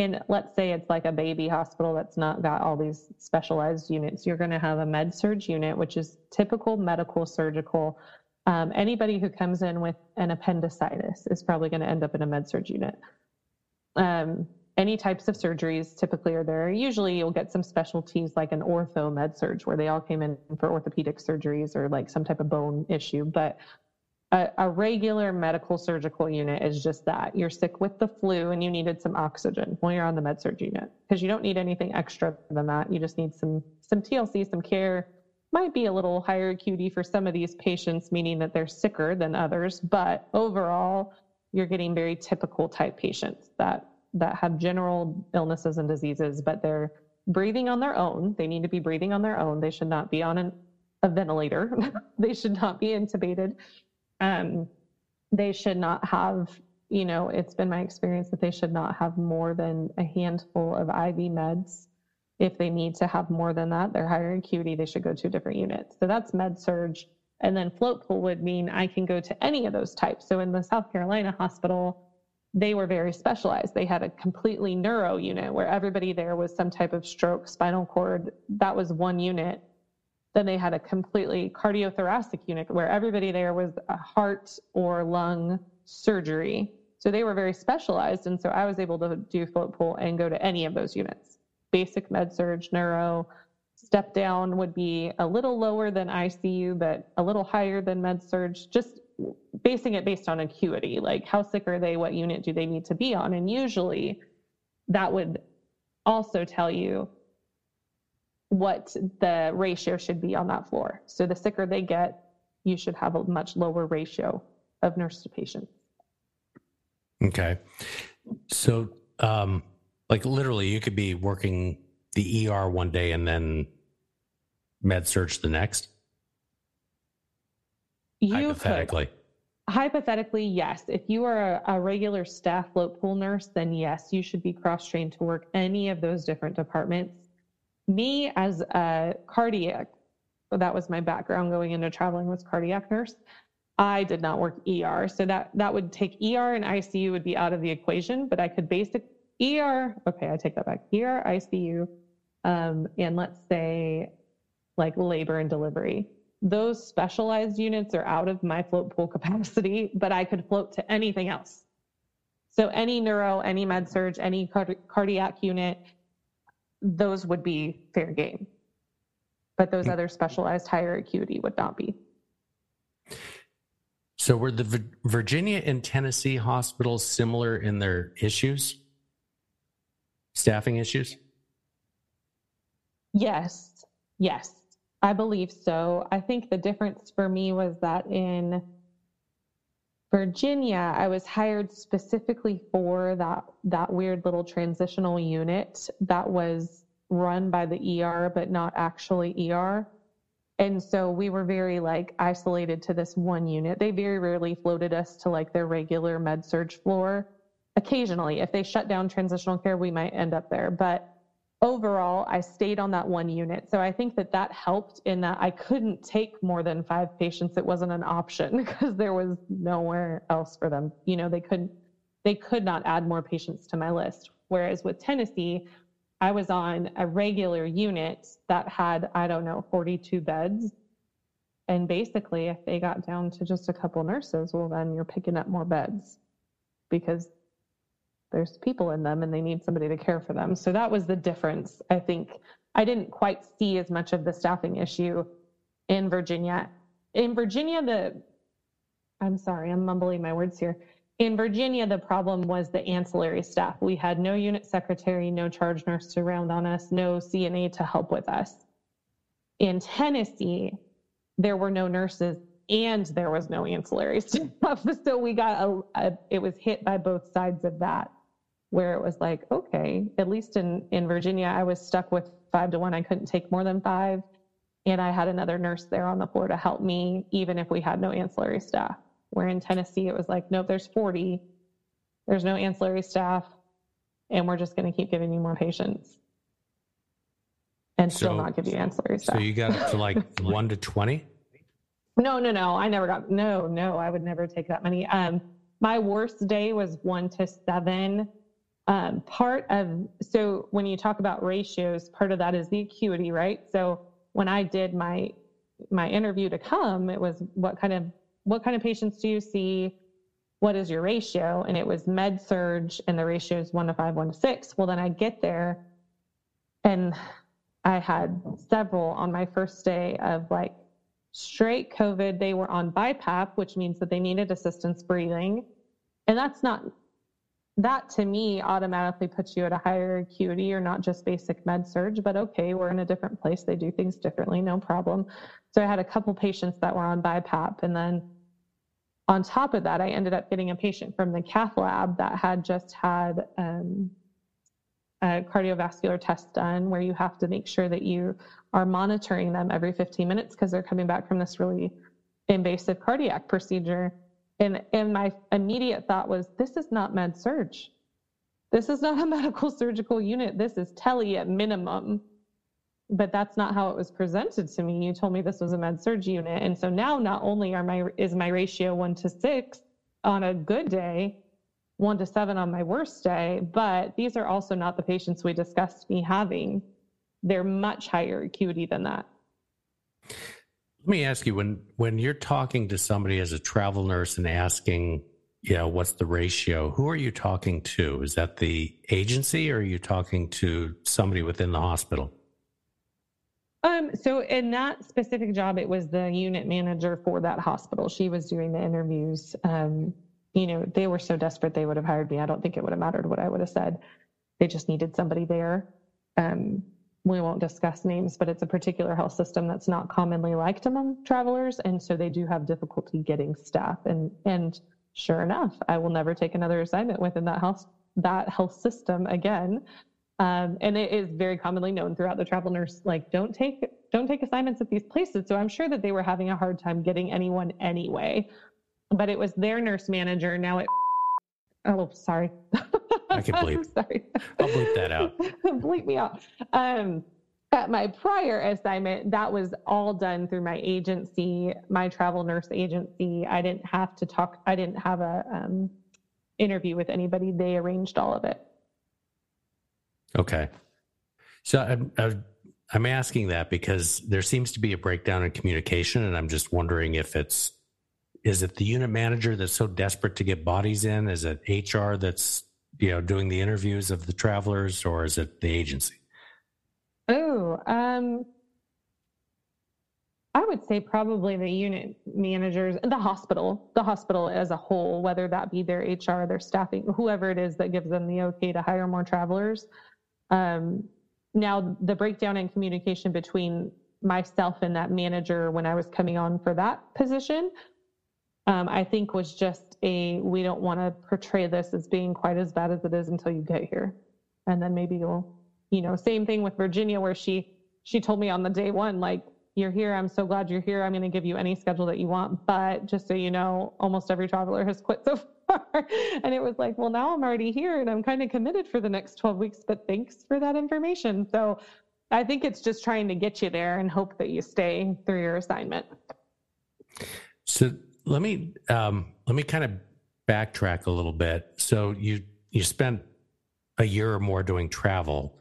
in let's say it's like a baby hospital that's not got all these specialized units you're going to have a med surg unit which is typical medical surgical. Um, anybody who comes in with an appendicitis is probably going to end up in a med surg unit. Um, any types of surgeries typically are there. Usually you'll get some specialties like an ortho med surg where they all came in for orthopedic surgeries or like some type of bone issue but a, a, regular medical surgical unit is just that. You're sick with the flu and you needed some oxygen while you're on the med surg unit because you don't need anything extra than that. You just need some some TLC, some care. Might be a little higher acuity for some of these patients, meaning that they're sicker than others, but overall, you're getting very typical type patients that that have general illnesses and diseases, but they're breathing on their own. They need to be breathing on their own. They should not be on an, a ventilator. they should not be intubated um, they should not have, you know, it's been my experience that they should not have more than a handful of IV meds. If they need to have more than that, they're higher acuity, they should go to a different unit. So that's med surg. And then float pool would mean I can go to any of those types. So in the South Carolina hospital, they were very specialized. They had a completely neuro unit where everybody there was some type of stroke, spinal cord. That was one unit. Then they had a completely cardiothoracic unit where everybody there was a heart or lung surgery. So they were very specialized. And so I was able to do float pool and go to any of those units. Basic med surg, neuro, step down would be a little lower than ICU, but a little higher than med surg, just basing it based on acuity. Like how sick are they? What unit do they need to be on? And usually that would also tell you what the ratio should be on that floor. So the sicker they get, you should have a much lower ratio of nurse to patient. Okay. So, um, like literally, you could be working the ER one day and then med surg the next. You hypothetically. Could. Hypothetically, yes. If you are a, a regular staff float pool nurse, then yes, you should be cross trained to work any of those different departments me as a cardiac, that was my background going into traveling was cardiac nurse. I did not work ER, so that that would take ER and ICU would be out of the equation, but I could basic ER. Okay, I take that back. ER, ICU, um, and let's say like labor and delivery. Those specialized units are out of my float pool capacity, but I could float to anything else. So any neuro, any med surg, any card- cardiac unit, those would be fair game. But those mm. other specialized higher acuity would not be. So were the Virginia and Tennessee hospitals similar in their issues? Staffing issues? Yes. Yes. I believe so. I think the difference for me was that in Virginia, I was hired specifically for that that weird little transitional unit that was run by the ER but not actually ER. And so we were very like isolated to this one unit. They very rarely floated us to like their regular med surg floor. Occasionally, if they shut down transitional care, we might end up there. But overall, I stayed on that one unit. So I think that that helped in that I couldn't take more than five patients. It wasn't an option because there was nowhere else for them. You know, they couldn't, they could not add more patients to my list. Whereas with Tennessee, I was on a regular unit that had, I don't know, 42 beds. And basically, if they got down to just a couple nurses, well, then you're picking up more beds because there's people in them and they need somebody to care for them. So that was the difference. I think I didn't quite see as much of the staffing issue in Virginia. In Virginia, the I'm sorry, I'm mumbling my words here. In Virginia, the problem was the ancillary staff. We had no unit secretary, no charge nurse to round on us, no CNA to help with us. In Tennessee, there were no nurses and there was no ancillary staff. So we got a, a it was hit by both sides of that where it was like, okay, at least in, in Virginia, I was stuck with five to one. I couldn't take more than five. And I had another nurse there on the floor to help me, even if we had no ancillary staff. Where in Tennessee, it was like, nope, there's 40. There's no ancillary staff. And we're just going to keep giving you more patients and still not give you ancillary staff. So you got up to like one to 20? No, no, no. I never got, no, no, I would never take that many. Um, my worst day was one to seven um, part of, so when you talk about ratios, part of that is the acuity, right? So when I did my, my interview to come, it was what kind of, what kind of patients do you see? What is your ratio? And it was med surg and the ratio is one to five, one to six. Well, then I get there and I had several on my first day of like straight COVID, they were on BiPAP, which means that they needed assistance breathing. And that's not, that to me automatically puts you at a higher acuity or not just basic med surg, but okay, we're in a different place. They do things differently, no problem. So I had a couple patients that were on BiPAP. And then on top of that, I ended up getting a patient from the cath lab that had just had um, a cardiovascular test done where you have to make sure that you are monitoring them every 15 minutes because they're coming back from this really invasive cardiac procedure. And, and my immediate thought was, this is not med surg. This is not a medical surgical unit. This is tele at minimum. But that's not how it was presented to me. You told me this was a med surg unit. And so now not only are my is my ratio one to six on a good day, one to seven on my worst day, but these are also not the patients we discussed me having. They're much higher acuity than that. Let me ask you when when you're talking to somebody as a travel nurse and asking, you know, what's the ratio? Who are you talking to? Is that the agency or are you talking to somebody within the hospital? Um, so in that specific job, it was the unit manager for that hospital. She was doing the interviews. Um, you know, they were so desperate they would have hired me. I don't think it would have mattered what I would have said. They just needed somebody there. Um, we won't discuss names, but it's a particular health system that's not commonly liked among travelers, and so they do have difficulty getting staff. And and sure enough, I will never take another assignment within that health that health system again. Um, and it is very commonly known throughout the travel nurse like don't take don't take assignments at these places. So I'm sure that they were having a hard time getting anyone anyway but it was their nurse manager. Now it, oh, sorry. I can bleep. sorry. I'll bleep that out. bleep me out. Um, at my prior assignment, that was all done through my agency, my travel nurse agency. I didn't have to talk. I didn't have a um, interview with anybody. They arranged all of it. Okay. So I'm, I'm asking that because there seems to be a breakdown in communication, and I'm just wondering if it's is it the unit manager that's so desperate to get bodies in? Is it HR that's you know doing the interviews of the travelers, or is it the agency? Oh, um, I would say probably the unit managers, the hospital, the hospital as a whole, whether that be their HR, their staffing, whoever it is that gives them the okay to hire more travelers. Um, now, the breakdown in communication between myself and that manager when I was coming on for that position um, I think was just a we don't want to portray this as being quite as bad as it is until you get here, and then maybe you'll, you know, same thing with Virginia where she she told me on the day one like you're here i'm so glad you're here i'm going to give you any schedule that you want. But just so you know almost every traveler has quit so far. And it was like well now i'm already here and i'm kind of committed for the next 12 weeks but thanks for that information. So i think it's just trying to get you there and hope that you stay through your assignment. So let me um, let me kind of backtrack a little bit. So you you spent a year or more doing travel,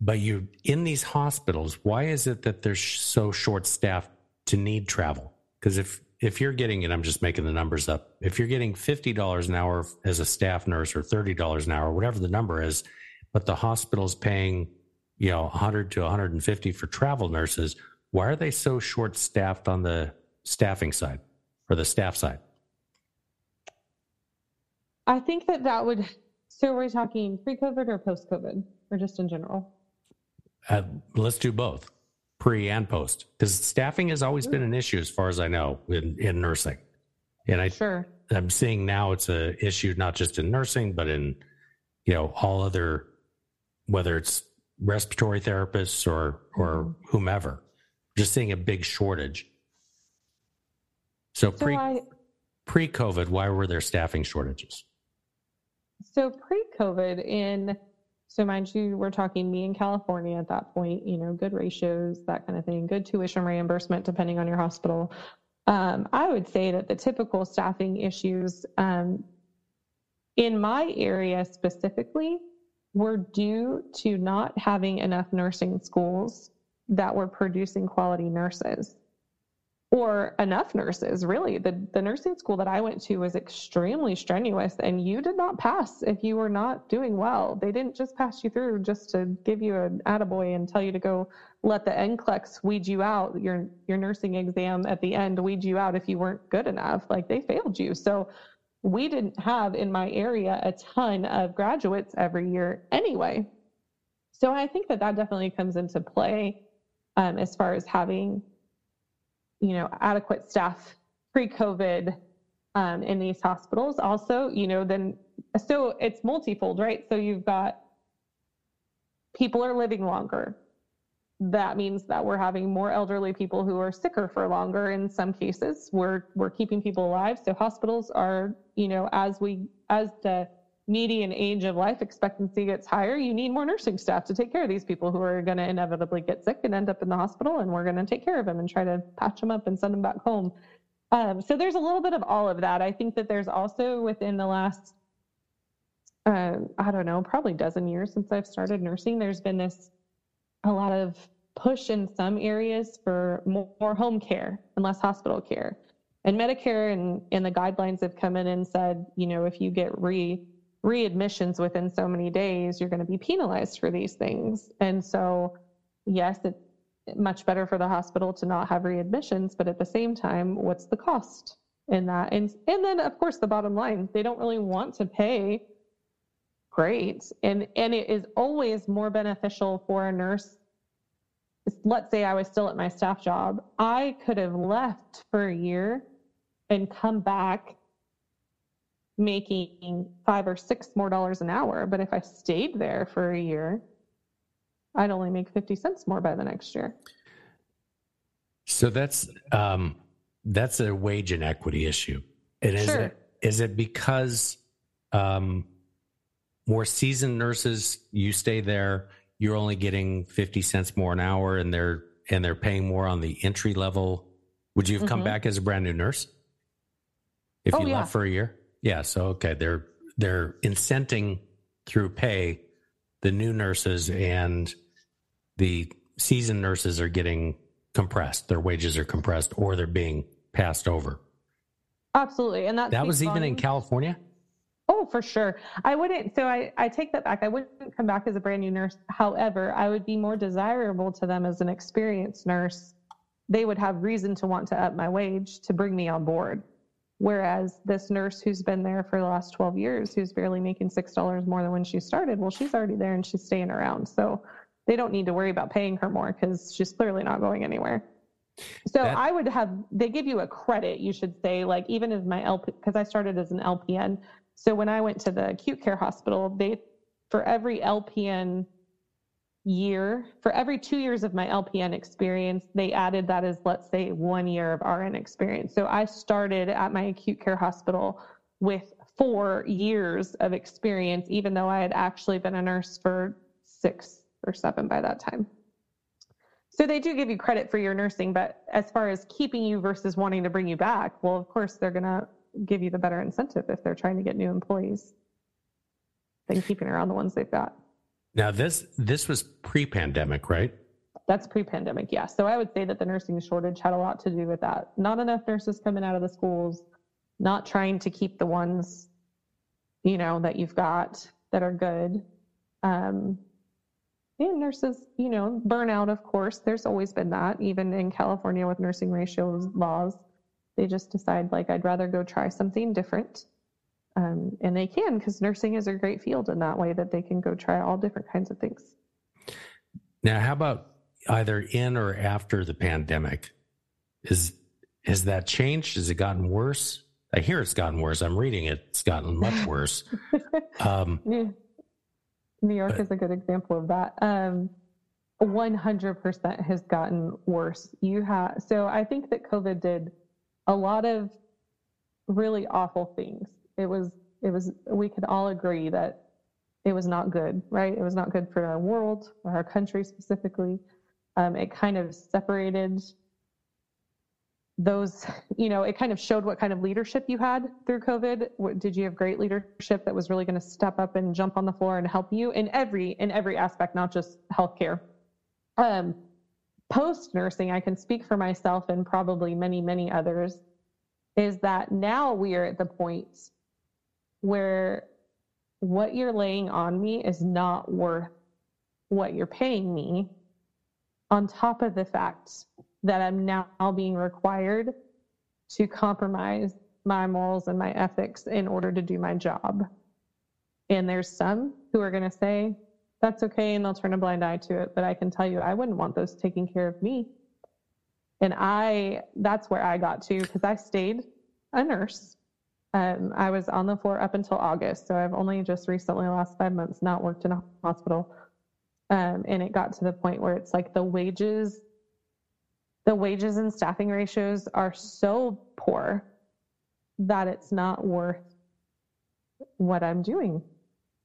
but you in these hospitals. Why is it that they're so short staffed to need travel? Because if if you're getting and I'm just making the numbers up, if you're getting fifty dollars an hour as a staff nurse or thirty dollars an hour, whatever the number is, but the hospital's paying you know 100 to 150 for travel nurses, why are they so short staffed on the staffing side? For the staff side? I think that that would. So are we're talking pre-COVID or post-COVID, or just in general? Uh, let's do both, pre and post, because staffing has always been an issue, as far as I know, in, in nursing. And I, sure, I'm seeing now it's a issue not just in nursing, but in you know all other, whether it's respiratory therapists or or mm-hmm. whomever. Just seeing a big shortage so pre so pre COVID, why were there staffing shortages? So pre COVID, in so mind you, we're talking me in California at that point. You know, good ratios, that kind of thing, good tuition reimbursement depending on your hospital. Um, I would say that the typical staffing issues um, in my area specifically were due to not having enough nursing schools that were producing quality nurses or enough nurses really the, the nursing school that i went to was extremely strenuous and you did not pass if you were not doing well they didn't just pass you through just to give you an attaboy and tell you to go let the NCLEX weed you out, your your nursing exam at the end weed you out if you weren't good enough. Like they failed you. So we didn't have in my area a ton of graduates every year anyway. So I think that that definitely comes into play um, as far as having, you know, adequate staff pre-COVID um, in these hospitals. Also, you know, then so it's multifold, right? So you've got people are living longer. That means that we're having more elderly people who are sicker for longer. In some cases, we're we're keeping people alive. So hospitals are, you know, as we as the median age of life expectancy gets higher, you need more nursing staff to take care of these people who are going to inevitably get sick and end up in the hospital, and we're going to take care of them and try to patch them up and send them back home. Um, so there's a little bit of all of that. I think that there's also within the last uh, I don't know, probably dozen years since I've started nursing, there's been this a lot of push in some areas for more, home care and less hospital care. And Medicare and, and the guidelines have come in and said, you know, if you get re readmissions within so many days, you're going to be penalized for these things. And so, yes, it's much better for the hospital to not have readmissions, but at the same time, what's the cost in that? And and then of course the bottom line, they don't really want to pay great. And and it is always more beneficial for a nurse. Let's say I was still at my staff job. I could have left for a year and come back making five or six more dollars an hour. But if I stayed there for a year, I'd only make 50 cents more by the next year. So that's um, that's a wage inequity issue. And is Sure. it is it because um, more seasoned nurses you stay there, you're only getting 50 cents more an hour and they're and they're paying more on the entry level. Would you have come Mhm. back as a brand new nurse? If Oh, you yeah. left for a year? Yeah, so okay, they're they're incenting through pay the new nurses and the seasoned nurses are getting compressed. Their wages are compressed or they're being passed over. Absolutely. And that, That was even in. California? Oh, for sure. I wouldn't. So I, I take that back. I wouldn't come back as a brand new nurse. However, I would be more desirable to them as an experienced nurse. They would have reason to want to up my wage to bring me on board. Whereas this nurse who's been there for the last 12 years, who's barely making $6 more than when she started, well, she's already there and she's staying around. So they don't need to worry about paying her more because she's clearly not going anywhere. So That- I would have, they give you a credit, you should say, like even as my LP, because I started as an LPN. So when I went to the acute care hospital, they, for every LPN year, for every two years of my LPN experience, they added that as, let's say, one year of RN experience. So I started at my acute care hospital with four years of experience, even though I had actually been a nurse for six or seven by that time. So they do give you credit for your nursing, but as far as keeping you versus wanting to bring you back, well, of course, they're going to give you the better incentive if they're trying to get new employees than keeping around the ones they've got. Now this this was pre-pandemic, right? That's pre-pandemic, yeah. So I would say that the nursing shortage had a lot to do with that. Not enough nurses coming out of the schools, not trying to keep the ones, you know, that you've got that are good. Um, and nurses, you know, burnout, of course. There's always been that, even in California with nursing ratios laws. They just decide, like, I'd rather go try something different. Um, and they can because nursing is a great field in that way that they can go try all different kinds of things. Now, how about either in or after the pandemic? Is has that changed? Has it gotten worse? I hear it's gotten worse. I'm reading it. It's gotten much worse. Um, Yeah. New York But- is a good example of that. Um, 100% has gotten worse. You have so I think that COVID did a lot of really awful things. It was it was we could all agree that it was not good, right? It was not good for our world or our country specifically. Um, it kind of separated those, you know, it kind of showed what kind of leadership you had through COVID. What, did you have great leadership that was really going to step up and jump on the floor and help you in every in every aspect, not just healthcare? Um, Post nursing, I can speak for myself and probably many many others, is that now we are at the point where what you're laying on me is not worth what you're paying me on top of the fact that I'm now being required to compromise my morals and my ethics in order to do my job. And there's some who are going to say, that's okay, and they'll turn a blind eye to it. But I can tell you, I wouldn't want those taking care of me. And I, that's where I got to because I stayed a nurse. Um, I was on the floor up until August. So I've only just recently, last five months, not worked in a hospital. Um, and it got to the point where it's like the wages, the wages and staffing ratios are so poor that it's not worth what I'm doing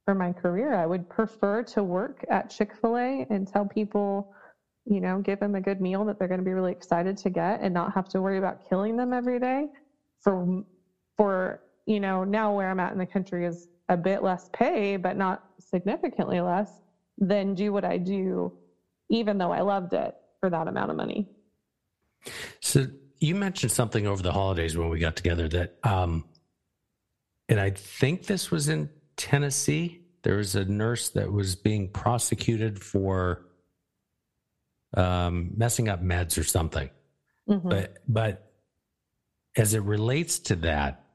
for my career. I would prefer to work at Chick fil A and tell people, you know, give them a good meal that they're going to be really excited to get and not have to worry about killing them every day for, for, you know, now where I'm at in the country is a bit less pay, but not significantly less, than do what I do, even though I loved it for that amount of money. So you mentioned something over the holidays when we got together that, um, and I think this was in Tennessee. There was a nurse that was being prosecuted for um, messing up meds or something. Mm-hmm. But but as it relates to that,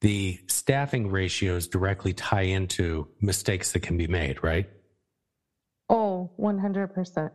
the staffing ratios directly tie into mistakes that can be made, right? Oh, 100%.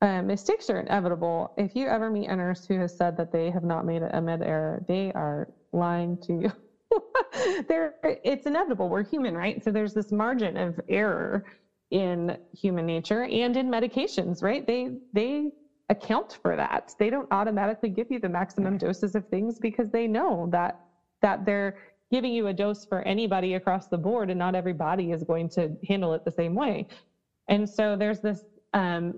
Uh, mistakes are inevitable. If you ever meet a nurse who has said that they have not made a med error, they are lying to you. there, it's inevitable. We're human, right? So there's this margin of error in human nature and in medications, right? They they account for that. They don't automatically give you the maximum doses of things because they know that that they're giving you a dose for anybody across the board and not everybody is going to handle it the same way. And so there's this um,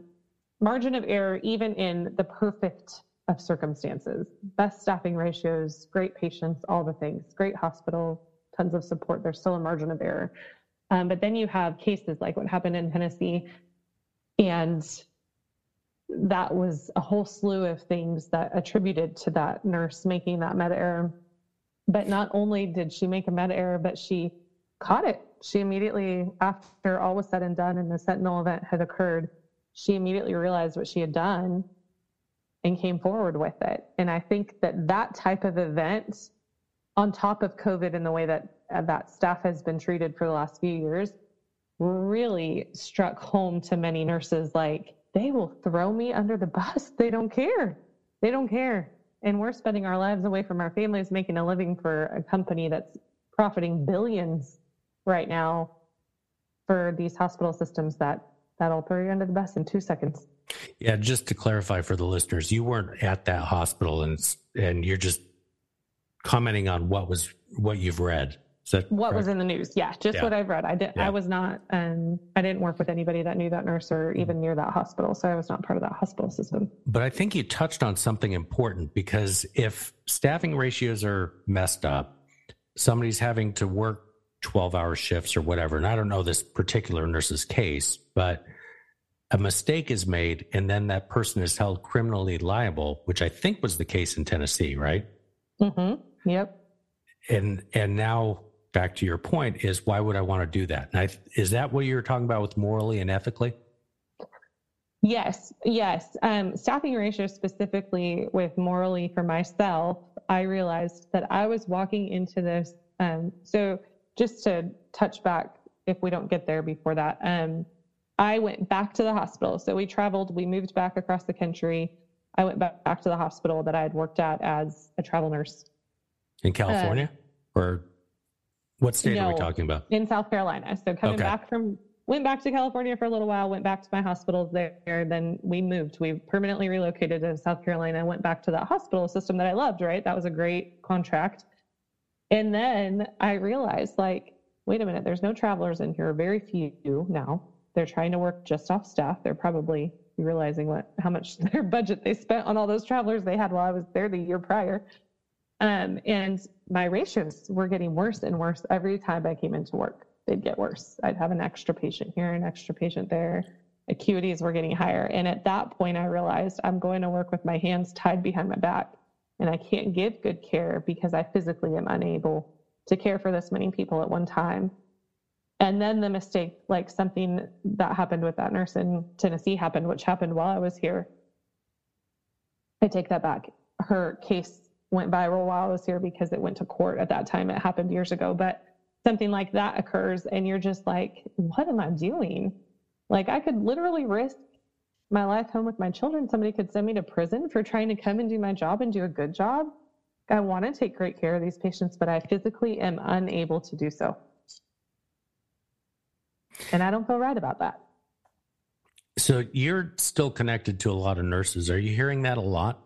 margin of error even in the perfect of circumstances. Best staffing ratios, great patients, all the things, great hospital, tons of support. There's still a margin of error. Um, but then you have cases like what happened in Tennessee, and that was a whole slew of things that attributed to that nurse making that med error. But not only did she make a med error, but she caught it. She immediately, after all was said and done and the Sentinel event had occurred, she immediately realized what she had done and came forward with it. And I think that that type of event, on top of COVID and the way that uh, that staff has been treated for the last few years, really struck home to many nurses like, they will throw me under the bus. They don't care. They don't care. And we're spending our lives away from our families, making a living for a company that's profiting billions right now for these hospital systems that that'll throw you under the bus in two seconds. Yeah, just to clarify for the listeners, you weren't at that hospital, and and you're just commenting on what was what you've read. What correct? was in the news? Yeah, just yeah. what I've read. I did. Yeah. I was not. Um, I didn't work with anybody that knew that nurse or even near that hospital, so I was not part of that hospital system. But I think you touched on something important because if staffing ratios are messed up, somebody's having to work 12 hour shifts or whatever. And I don't know this particular nurse's case, but a mistake is made and then that person is held criminally liable, which I think was the case in Tennessee, right? Mm-hmm. Yep. And and now back to your point is why would I want to do that? I, is that what you're talking about with morally and ethically? Yes, yes. Um, staffing ratio specifically with morally for myself, I realized that I was walking into this. Um, so just to touch back, if we don't get there before that, um, I went back to the hospital. So we traveled, we moved back across the country. I went back, back to the hospital that I had worked at as a travel nurse. In California? Uh, or what state no, are we talking about? In South Carolina. So coming okay. back from, went back to California for a little while, went back to my hospitals there. Then we moved. We permanently relocated to South Carolina. went back to that hospital system that I loved, right? That was a great contract. And then I realized, like, wait a minute, there's no travelers in here, very few now. They're trying to work just off staff. They're probably realizing what how much their budget they spent on all those travelers they had while I was there the year prior. Um, and my ratios were getting worse and worse every time I came into work. They'd get worse. I'd have an extra patient here, an extra patient there. Acuities were getting higher. And at that point, I realized I'm going to work with my hands tied behind my back and I can't give good care because I physically am unable to care for this many people at one time. And then the mistake, like something that happened with that nurse in Tennessee happened, which happened while I was here. I take that back. Her case went viral while I was here because it went to court at that time. It happened years ago, but something like that occurs and you're just like, what am I doing? Like I could literally risk my life home with my children. Somebody could send me to prison for trying to come and do my job and do a good job. I want to take great care of these patients, but I physically am unable to do so. And I don't feel right about that. So you're still connected to a lot of nurses. Are you hearing that a lot?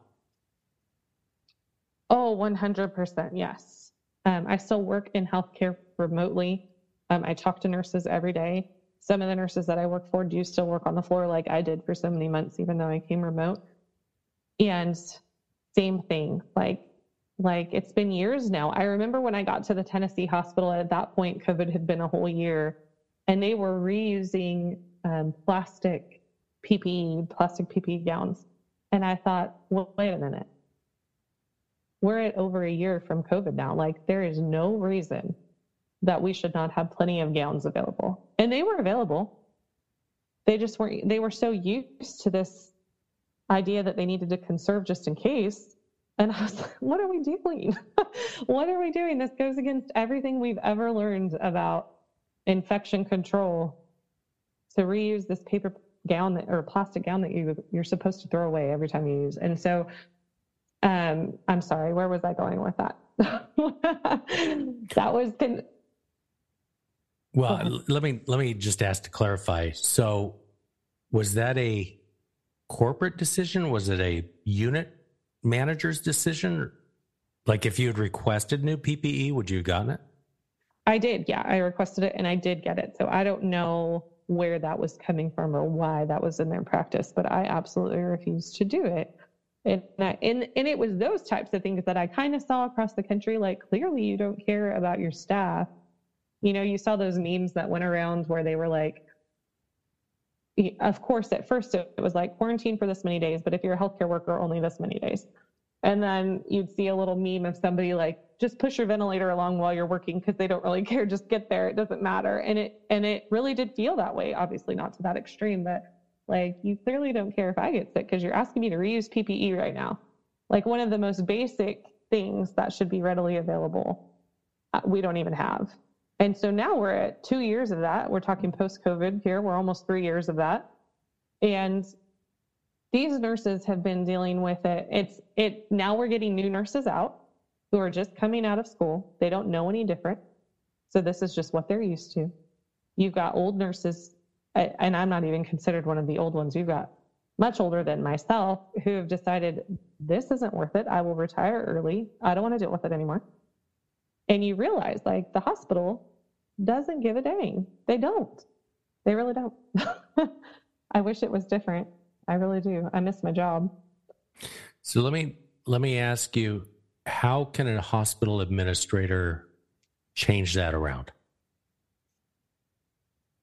Oh, 100%. Yes. Um, I still work in healthcare remotely. Um, I talk to nurses every day. Some of the nurses that I work for do still work on the floor like I did for so many months, even though I came remote. And same thing, like like it's been years now. I remember when I got to the Tennessee hospital at that point, COVID had been a whole year, and they were reusing um, plastic PPE, plastic PPE gowns. And I thought, well, wait a minute. We're at over a year from COVID now. Like, there is no reason that we should not have plenty of gowns available. And they were available. They just weren't, they were so used to this idea that they needed to conserve just in case. And I was like, what are we doing? what are we doing? This goes against everything we've ever learned about infection control to reuse this paper gown that, or plastic gown that you you're supposed to throw away every time you use. And so um I'm sorry, where was I going with that? that was con- well, let me let me just ask to clarify. So, was that a corporate decision? Was it a unit manager's decision? Like, if you had requested new PPE, would you have gotten it? I did. Yeah, I requested it and I did get it. So I don't know where that was coming from or why that was in their practice, but I absolutely refused to do it. And, and and it was those types of things that I kind of saw across the country. Like clearly, you don't care about your staff you know, you saw those memes that went around where they were like, of course, at first it was like quarantine for this many days, but if you're a healthcare worker, only this many days. And then you'd see a little meme of somebody like, just push your ventilator along while you're working because they don't really care. Just get there. It doesn't matter. And it, and it really did feel that way. Obviously not to that extreme, but like you clearly don't care if I get sick because you're asking me to reuse PPE right now. Like one of the most basic things that should be readily available, uh, we don't even have. And so now we're at two years of that. We're talking post COVID here. We're almost three years of that. And these nurses have been dealing with it. It's it now we're getting new nurses out who are just coming out of school. They don't know any different. So this is just what they're used to. You've got old nurses, and I'm not even considered one of the old ones. You've got much older than myself who have decided this isn't worth it. I will retire early. I don't want to deal with it anymore. And you realize like the hospital doesn't give a dang. They don't. They really don't. I wish it was different. I really do. I miss my job. So let me let me ask you how can a hospital administrator change that around?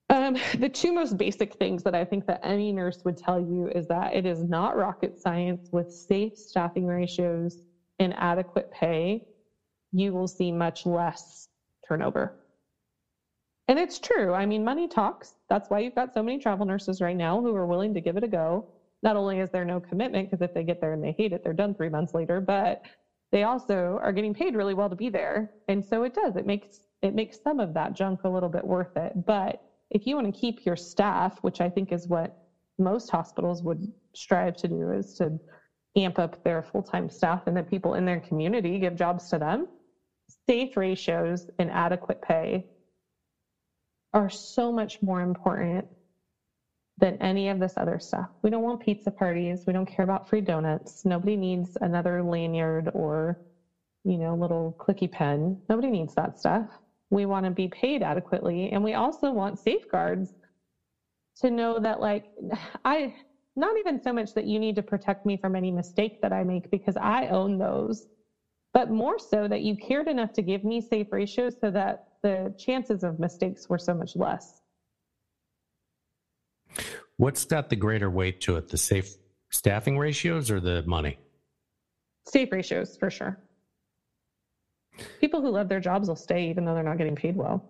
Um, the two most basic things that I think that any nurse would tell you is that it is not rocket science with safe staffing ratios and adequate pay. You will see much less turnover. And it's true. I mean, money talks. That's why you've got so many travel nurses right now who are willing to give it a go. Not only is there no commitment, because if they get there and they hate it, they're done three months later, but they also are getting paid really well to be there. And so it does. It makes it makes some of that junk a little bit worth it. But if you want to keep your staff, which I think is what most hospitals would strive to do, is to amp up their full-time staff and the people in their community, give jobs to them, safe ratios and adequate pay are so much more important than any of this other stuff. We don't want pizza parties. We don't care about free donuts. Nobody needs another lanyard or, you know, little clicky pen. Nobody needs that stuff. We want to be paid adequately. And we also want safeguards to know that, like, I, not even so much that you need to protect me from any mistake that I make because I own those, but more so that you cared enough to give me safe ratios so that the chances of mistakes were so much less. What's got the greater weight to it, the safe staffing ratios or the money? Safe ratios, for sure. People who love their jobs will stay even though they're not getting paid well.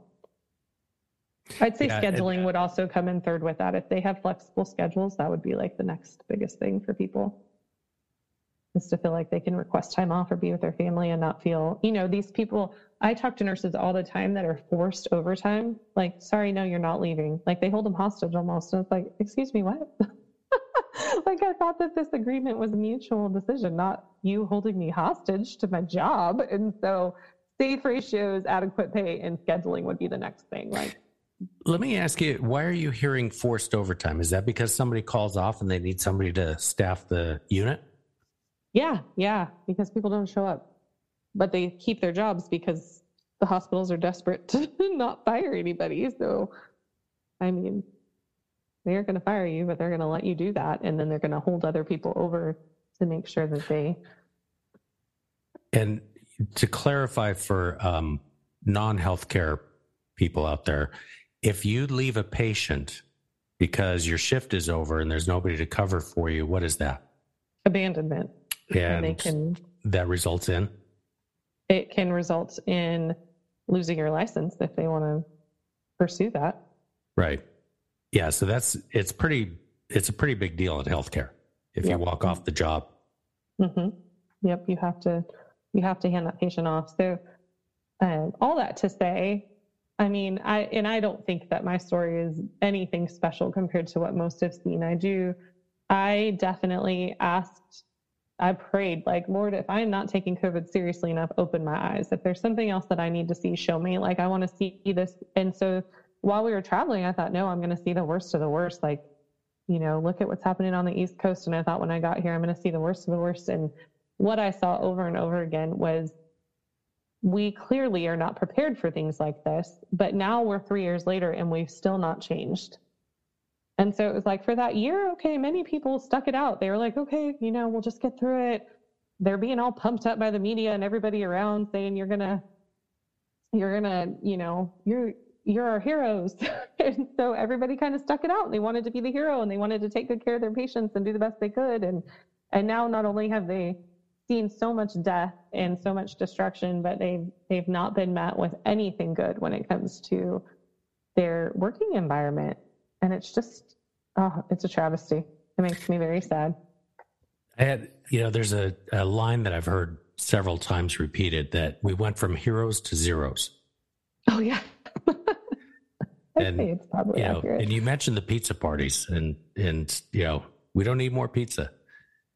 I'd say Yeah, scheduling would also come in third with that. If they have flexible schedules, that would be like the next biggest thing for people. Is to feel like they can request time off or be with their family and not feel, you know, these people. I talk to nurses all the time that are forced overtime. Like, sorry, no, you're not leaving. Like they hold them hostage almost. And it's like, excuse me, what? like I thought that this agreement was a mutual decision, not you holding me hostage to my job. And so safe ratios, adequate pay, and scheduling would be the next thing. Like Let me ask you, why are you hearing forced overtime? Is that because somebody calls off and they need somebody to staff the unit? Yeah, yeah, because people don't show up, but they keep their jobs because the hospitals are desperate to not fire anybody. So, I mean, they're going to fire you, but they're going to let you do that, and then they're going to hold other people over to make sure that they. And to clarify for um, non healthcare people out there, if you leave a patient because your shift is over and there's nobody to cover for you, what is that? Abandonment. And And can. that results in? It can result in losing your license if they want to pursue that. Right. Yeah. So that's, it's pretty, it's a pretty big deal in healthcare if you walk off the job. hmm Yep, you have to you have to hand that patient off. So um, all that to say, I mean, I and I don't think that my story is anything special compared to what most have seen. I do. I definitely asked. I prayed, like, Lord, if I am not taking COVID seriously enough, open my eyes. If there's something else that I need to see, show me. Like, I want to see this. And so while we were traveling, I thought, no, I'm going to see the worst of the worst. Like, you know, look at what's happening on the East Coast. And I thought when I got here, I'm going to see the worst of the worst. And what I saw over and over again was we clearly are not prepared for things like this. But now we're three years later and we've still not changed. And so it was like for that year, okay, many people stuck it out. They were like, okay, you know, we'll just get through it. They're being all pumped up by the media and everybody around saying you're gonna, you're gonna, you know, you're you're our heroes. and so everybody kind of stuck it out. And they wanted to be the hero and they wanted to take good care of their patients and do the best they could. And and now not only have they seen so much death and so much destruction, but they've they've not been met with anything good when it comes to their working environment. And it's just oh, it's a travesty. It makes me very sad. I had, you know, there's a, a line that I've heard several times repeated that we went from heroes to zeros. Oh yeah. And, it's probably You know, accurate. and you mentioned the pizza parties and, and, you know, we don't need more pizza.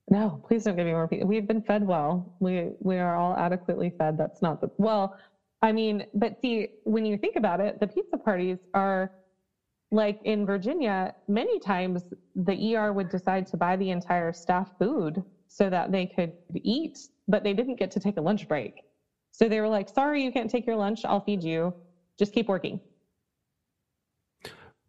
No, please don't give me more pizza. We've been fed well. We we are all adequately fed. That's not the well. I mean, but see, when you think about it, the pizza parties are like in Virginia. Many times, the ER would decide to buy the entire staff food so that they could eat, but they didn't get to take a lunch break. So they were like, "Sorry, you can't take your lunch. I'll feed you. Just keep working."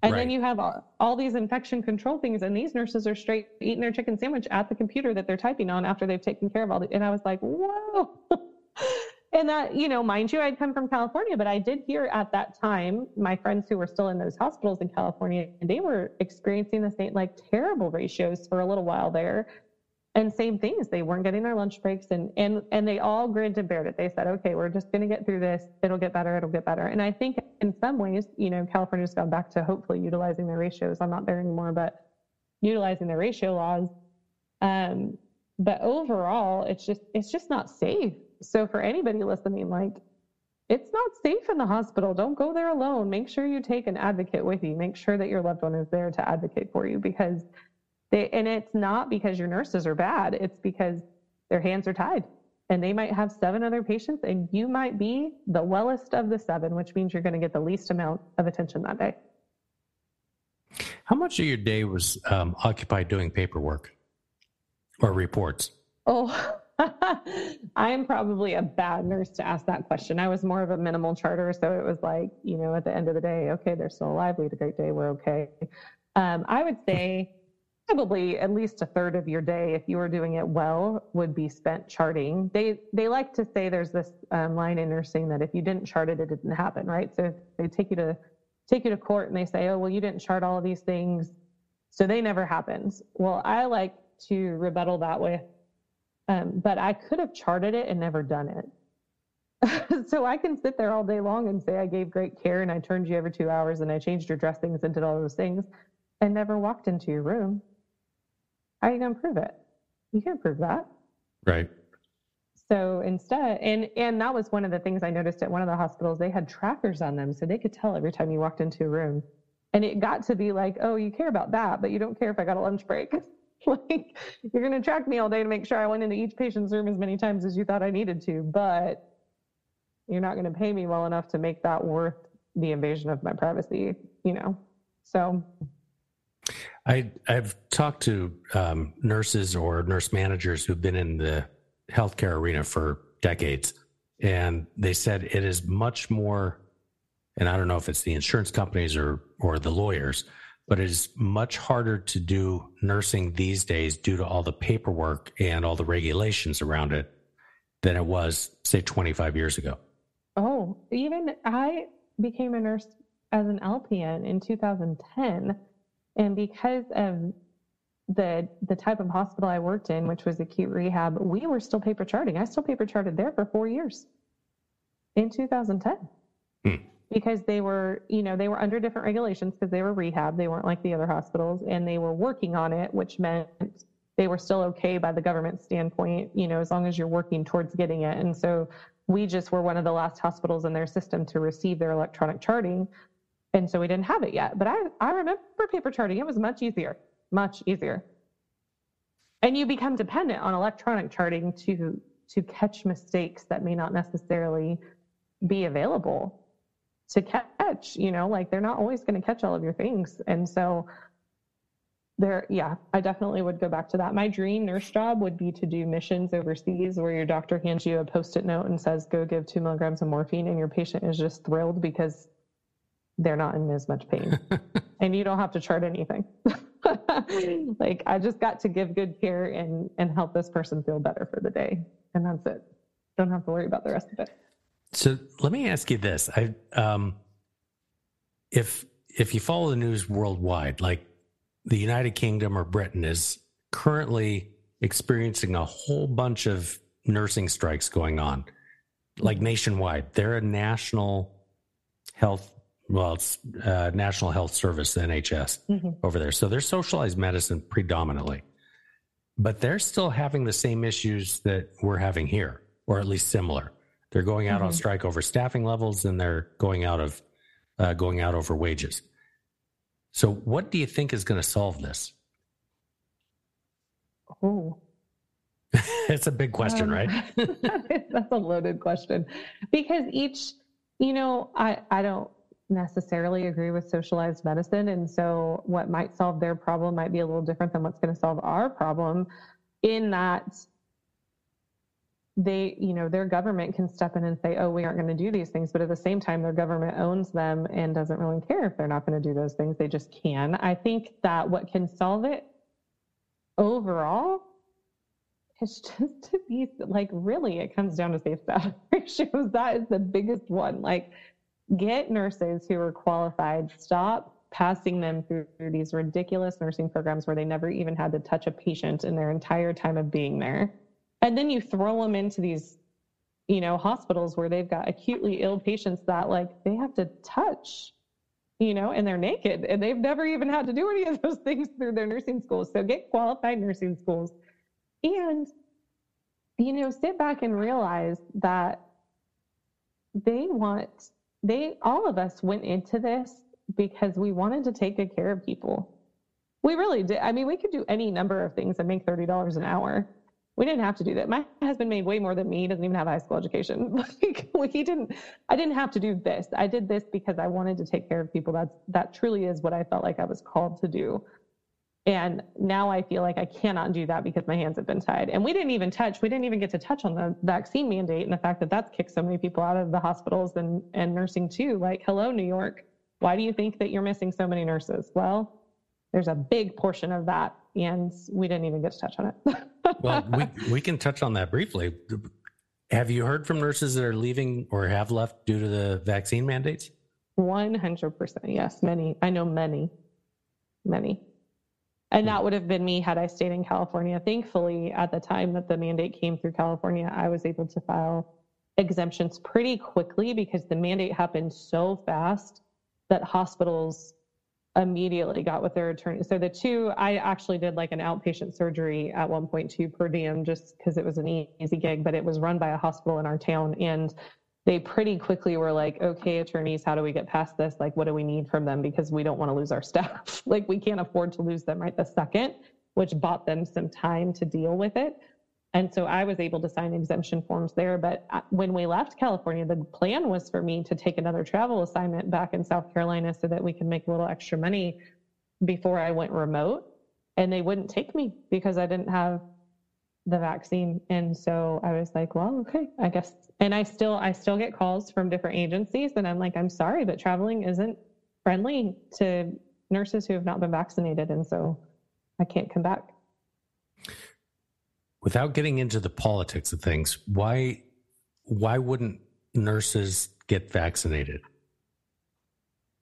And then you have all, all these infection control things, and these nurses are straight eating their chicken sandwich at the computer that they're typing on after they've taken care of all the. And I was like, whoa. and that, you know, mind you, I'd come from California, but I did hear at that time my friends who were still in those hospitals in California, and they were experiencing the same, like terrible ratios for a little while there. And same things, they weren't getting their lunch breaks, and and and they all grinned and bared it. They said, "Okay, we're just going to get through this. It'll get better. It'll get better." And I think in some ways, you know, California's gone back to hopefully utilizing their ratios. I'm not there anymore, but utilizing their ratio laws. Um, but overall, it's just it's just not safe. So for anybody listening, like it's not safe in the hospital. Don't go there alone. Make sure you take an advocate with you. Make sure that your loved one is there to advocate for you because they, and it's not because your nurses are bad. It's because their hands are tied and they might have seven other patients and you might be the wellest of the seven, which means you're going to get the least amount of attention that day. How much of your day was um, occupied doing paperwork or reports? Oh, I'm probably a bad nurse to ask that question. I was more of a minimal charter. So it was like, you know, at the end of the day, okay, they're still alive. We had a great day. We're okay. Um, I would say probably at least a third of your day, if you were doing it well, would be spent charting. They, they like to say there's this um, line in nursing that if you didn't chart it, it didn't happen, right? So they take you to, take you to court and they say, oh, well, you didn't chart all of these things. So they never happens. Well, I like to rebuttal that with, um, but I could have charted it and never done it. so I can sit there all day long and say I gave great care and I turned you every two hours and I changed your dressings and did all those things and never walked into your room. How are you going to prove it? You can't prove that. Right. So instead, and and that was one of the things I noticed at one of the hospitals. They had trackers on them, so they could tell every time you walked into a room. And it got to be like, oh, you care about that, but you don't care if I got a lunch break. like you're going to track me all day to make sure I went into each patient's room as many times as you thought I needed to, but you're not going to pay me well enough to make that worth the invasion of my privacy, you know? So I, I've talked to um, nurses or nurse managers who've been in the healthcare arena for decades, and they said it is much more. And I don't know if it's the insurance companies or or the lawyers, but it is much harder to do nursing these days due to all the paperwork and all the regulations around it than it was, say, 25 years ago. Oh, even I became a nurse as an LPN in 2010. And because of the the type of hospital I worked in, which was acute rehab, we were still paper charting. I still paper charted there for four years in 2010. Hmm. Because they were, you know, they were under different regulations because they were rehab. They weren't like the other hospitals and they were working on it, which meant they were still okay by the government standpoint, you know, as long as you're working towards getting it. And so we just were one of the last hospitals in their system to receive their electronic charting. And so we didn't have it yet. But I, I remember paper charting, it was much easier, much easier. And you become dependent on electronic charting to to catch mistakes that may not necessarily be available to catch, you know, like they're not always going to catch all of your things. And so there, yeah, I definitely would go back to that. My dream nurse job would be to do missions overseas where your doctor hands you a post it note and says, go give two milligrams of morphine, and your patient is just thrilled because they're not in as much pain and you don't have to chart anything. like I just got to give good care and and help this person feel better for the day. And that's it. Don't have to worry about the rest of it. So let me ask you this. I um if if you follow the news worldwide, like the United Kingdom or Britain is currently experiencing a whole bunch of nursing strikes going on, like nationwide. They're a national health well, it's uh, National Health Service, the NHS, mm-hmm. over there. So they're socialized medicine predominantly, but they're still having the same issues that we're having here, or at least similar. They're going out mm-hmm. on strike over staffing levels, and they're going out of uh, going out over wages. So, what do you think is going to solve this? Oh, it's a big question, um, right? that's a loaded question because each, you know, I I don't necessarily agree with socialized medicine. And so what might solve their problem might be a little different than what's going to solve our problem in that they, you know, their government can step in and say, oh, we aren't going to do these things. But at the same time, their government owns them and doesn't really care if they're not going to do those things. They just can. I think that what can solve it overall is just to be like, really, it comes down to safe staff ratios. That is the biggest one. Like, get nurses who are qualified, stop passing them through, these ridiculous nursing programs where they never even had to touch a patient in their entire time of being there. And then you throw them into these, you know, hospitals where they've got acutely ill patients that like they have to touch, you know, and they're naked and they've never even had to do any of those things through their nursing schools. So get qualified nursing schools and, you know, sit back and realize that they want they all of us went into this because we wanted to take good care of people. We really did. I mean, we could do any number of things and make $30 an hour. We didn't have to do that. My husband made way more than me. He doesn't even have a high school education. Like he didn't I didn't have to do this. I did this because I wanted to take care of people. That's that truly is what I felt like I was called to do. And now I feel like I cannot do that because my hands have been tied. And we didn't even touch, we didn't even get to touch on the vaccine mandate and the fact that that's kicked so many people out of the hospitals and, and nursing too. Like, hello, New York. Why do you think that you're missing so many nurses? Well, there's a big portion of that, and we didn't even get to touch on it. well, we, we can touch on that briefly. Have you heard from nurses that are leaving or have left due to the vaccine mandates? 100%. Yes, many. I know many, many. And that hmm. would have been me had I stayed in California. Thankfully, at the time that the mandate came through California, I was able to file exemptions pretty quickly because the mandate happened so fast that hospitals immediately got with their attorney. So the two, I actually did like an outpatient surgery at 1.2 per diem just because it was an easy gig, but it was run by a hospital in our town. And they pretty quickly were like, okay, attorneys, how do we get past this? Like, what do we need from them? Because we don't want to lose our staff. like, we can't afford to lose them right the second, which bought them some time to deal with it. And so I was able to sign exemption forms there. But uh, when we left California, the plan was for me to take another travel assignment back in South Carolina so that we could make a little extra money before I went remote. And they wouldn't take me because I didn't have the vaccine. And so I was like, well, okay, I guess. And I still, I still get calls from different agencies and I'm like, I'm sorry, but traveling isn't friendly to nurses who have not been vaccinated. And so I can't come back. Without getting into the politics of things, why, why wouldn't nurses get vaccinated?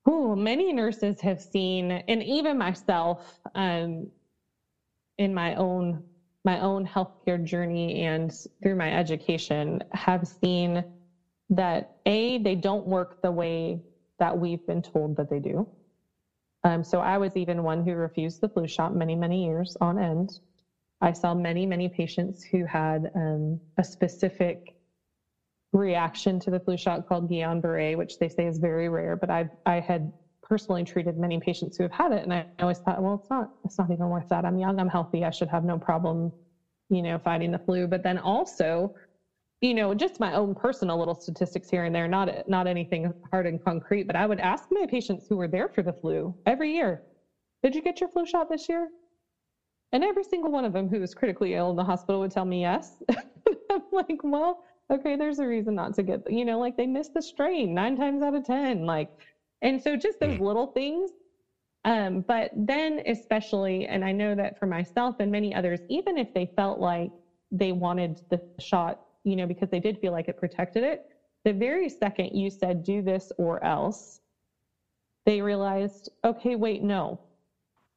Oh, many nurses have seen, and even myself, um, in my own my own healthcare journey and through my education have seen that a they don't work the way that we've been told that they do. Um, so I was even one who refused the flu shot many many years on end. I saw many many patients who had um, a specific reaction to the flu shot called Guillain-Barré, which they say is very rare, but I I had personally treated many patients who have had it. And I always thought, well, it's not, it's not even worth that. I'm young, I'm healthy, I should have no problem, you know, fighting the flu. But then also, you know, just my own personal little statistics here and there, not not anything hard and concrete, but I would ask my patients who were there for the flu every year, did you get your flu shot this year? And every single one of them who was critically ill in the hospital would tell me yes. I'm like, well, okay, there's a reason not to get, you know, like they missed the strain nine times out of 10. Like, and so just those mm. little things. Um, but then, especially, and I know that for myself and many others, even if they felt like they wanted the shot, you know, because they did feel like it protected it, the very second you said, do this or else, they realized, okay, wait, no.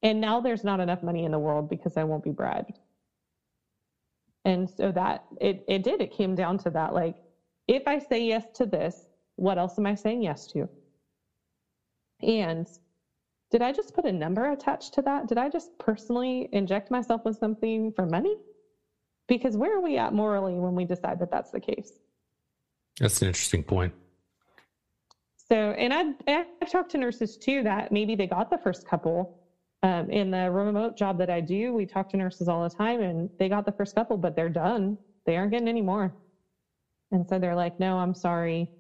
And now there's not enough money in the world because I won't be bribed. And so that it, it did, it came down to that. Like, if I say yes to this, what else am I saying yes to? And did I just put a number attached to that? Did I just personally inject myself with something for money? Because where are we at morally when we decide that that's the case? That's an interesting point. So, and I've, I've talked to nurses too that maybe they got the first couple. Um, in the remote job that I do, we talk to nurses all the time and they got the first couple, but they're done. They aren't getting any more. And so they're like, no, I'm sorry.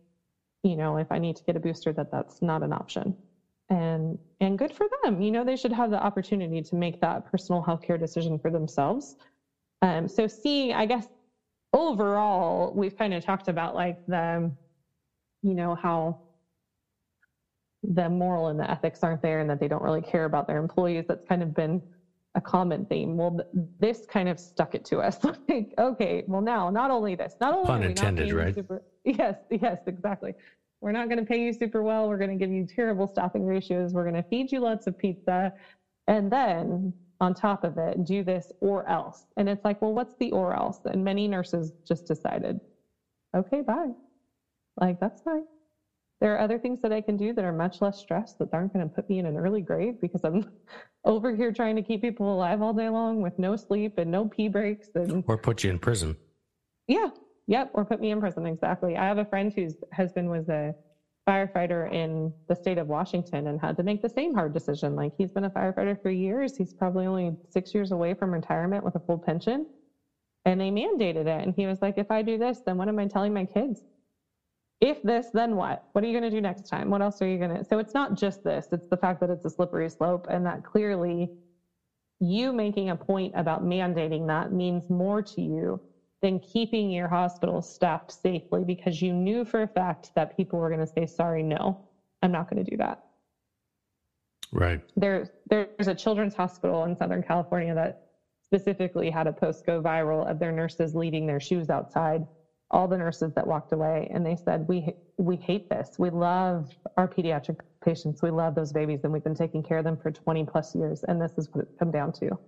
You know, if I need to get a booster, that that's not an option and and good for them. You know they should have the opportunity to make that personal healthcare decision for themselves. Um, so seeing i guess overall we've kind of talked about like the you know how the moral and the ethics aren't there and that they don't really care about their employees. That's kind of been a common theme. Well this kind of stuck it to us. Like okay well now not only this not only pun intended right? super, yes yes exactly we're not going to pay you super well. We're going to give you terrible staffing ratios. We're going to feed you lots of pizza. And then on top of it, do this or else. And it's like, well, what's the or else? And many nurses just decided, okay, bye. Like, that's fine. There are other things that I can do that are much less stress that aren't going to put me in an early grave because I'm over here trying to keep people alive all day long with no sleep and no pee breaks. And, or put you in prison. Yeah, Yep, or put me in prison. Exactly. I have a friend whose husband was a firefighter in the state of Washington and had to make the same hard decision. Like he's been a firefighter for years. He's probably only six years away from retirement with a full pension. And they mandated it. And he was like, if I do this, then what am I telling my kids? If this, then what? What are you going to do next time? What else are you going to? So it's not just this, it's the fact that it's a slippery slope and that clearly you making a point about mandating that means more to you than keeping your hospital staffed safely because you knew for a fact that people were going to say, sorry, no, I'm not going to do that. Right. There, there's a children's hospital in Southern California that specifically had a post go viral of their nurses leaving their shoes outside. All the nurses that walked away and they said, we, we hate this. We love our pediatric patients. We love those babies and we've been taking care of them for 20 plus years. And this is what it's come down to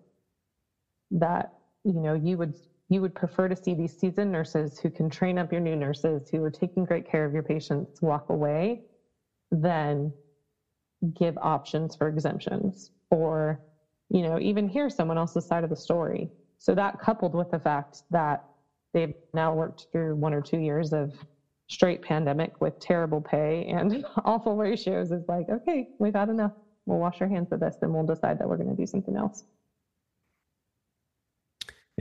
that, you know, you would you would prefer to see these seasoned nurses who can train up your new nurses who are taking great care of your patients walk away than give options for exemptions or you know even hear someone else's side of the story. So that coupled with the fact that they've now worked through one or two years of straight pandemic with terrible pay and awful ratios is like okay we've had enough. We'll wash our hands of this and we'll decide that we're going to do something else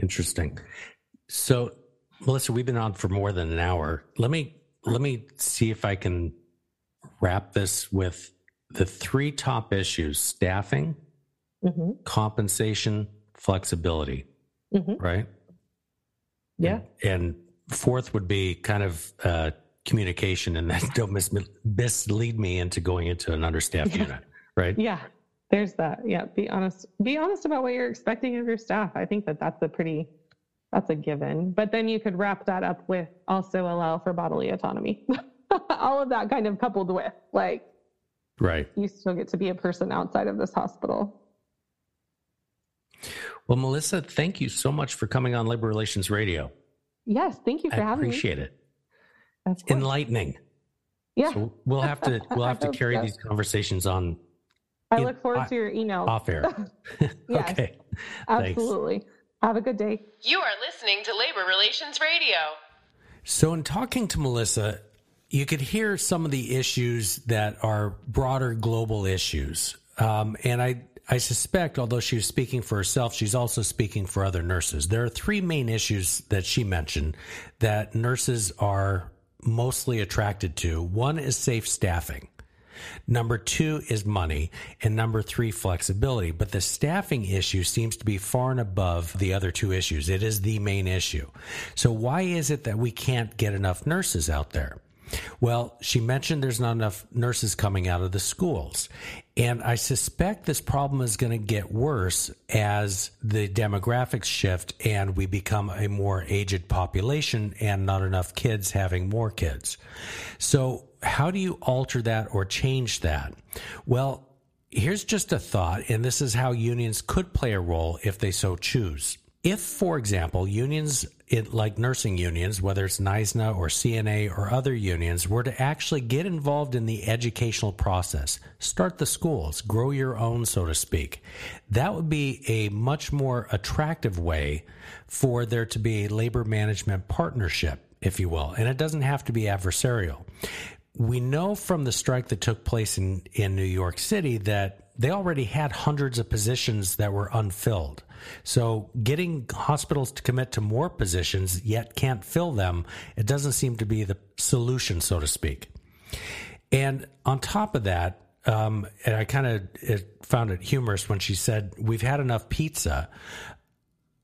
Interesting. So, Melissa, we've been on for more than an hour. Let me let me see if I can wrap this with the three top issues: staffing, mm-hmm. compensation, flexibility. Mm-hmm. Right. Yeah. And, and, fourth would be kind of uh, communication, and then don't mis- mislead me into going into an understaffed unit. Right. Yeah there's that. Yeah be honest be honest about what you're expecting of your staff. I think that that's a pretty that's a given. But then you could wrap that up with also allow for bodily autonomy. All of that kind of coupled with like right. you still get to be a person outside of this hospital. Well melissa thank you so much for coming on labor relations radio. Yes thank you for I having appreciate me. appreciate it. That's enlightening. Yeah. So we'll have to we'll have to carry so. these conversations on I look forward to your emails. Off air. yes, okay. Absolutely. Thanks. Have a good day. You are listening to Labor Relations Radio. So, in talking to Melissa, you could hear some of the issues that are broader global issues. Um, and I, I suspect, although she was speaking for herself, she's also speaking for other nurses. There are three main issues that she mentioned that nurses are mostly attracted to. One is safe staffing. Number two is money. And number three, flexibility. But the staffing issue seems to be far and above the other two issues. It is the main issue. So why is it that we can't get enough nurses out there? Well, she mentioned there's not enough nurses coming out of the schools. And I suspect this problem is going to get worse as the demographics shift and we become a more aged population and not enough kids having more kids. So how do you alter that or change that? Well, here's just a thought, and this is how unions could play a role if they so choose. If, for example, unions like nursing unions, whether it's NYSNA or CNA or other unions, were to actually get involved in the educational process, start the schools, grow your own, so to speak, that would be a much more attractive way for there to be a labor management partnership if you will. And it doesn't have to be adversarial we know from the strike that took place in, in New York City that they already had hundreds of positions that were unfilled. So getting hospitals to commit to more positions yet can't fill them, it doesn't seem to be the solution, so to speak. And on top of that, um, and I kind of found it humorous when she said, We've had enough pizza.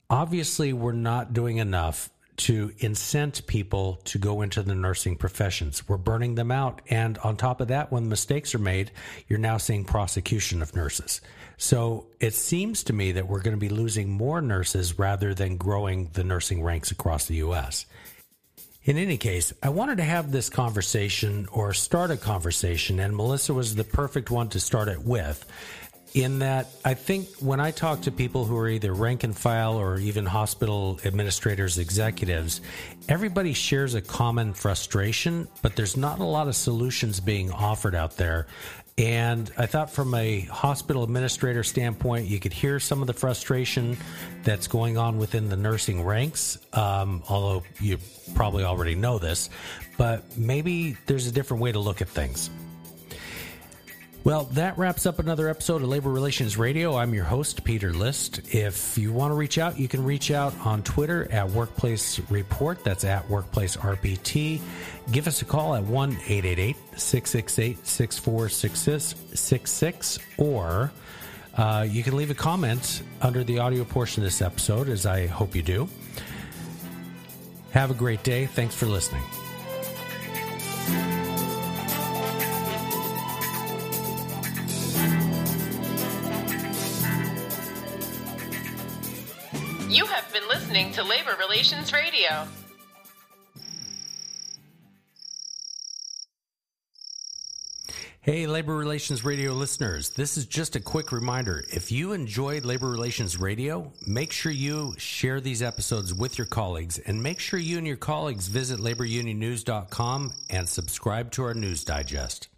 Obviously, we're not doing enough to incent people to go into the nursing professions. We're burning them out. And on top of that, when mistakes are made, you're now seeing prosecution of nurses. So it seems to me that we're going to be losing more nurses rather than growing the nursing ranks across the U.S. In any case, I wanted to have this conversation or start a conversation, and Melissa was the perfect one to start it with in that I think when I talk to people who are either rank and file or even hospital administrators, executives, everybody shares a common frustration, but there's not a lot of solutions being offered out there. And I thought from a hospital administrator standpoint, you could hear some of the frustration that's going on within the nursing ranks, um, although you probably already know this, but maybe there's a different way to look at things. Well, that wraps up another episode of Labor Relations Radio. I'm your host, Peter List. If you want to reach out, you can reach out on Twitter at Workplace Report. That's at Workplace RPT. Give us a call at 1 888 668 6466 or uh, you can leave a comment under the audio portion of this episode, as I hope you do. Have a great day. Thanks for listening. You have been listening to Labor Relations Radio. Hey, Labor Relations Radio listeners, this is just a quick reminder. If you enjoyed Labor Relations Radio, make sure you share these episodes with your colleagues and make sure you and your colleagues visit laborunionnews.com and subscribe to our news digest.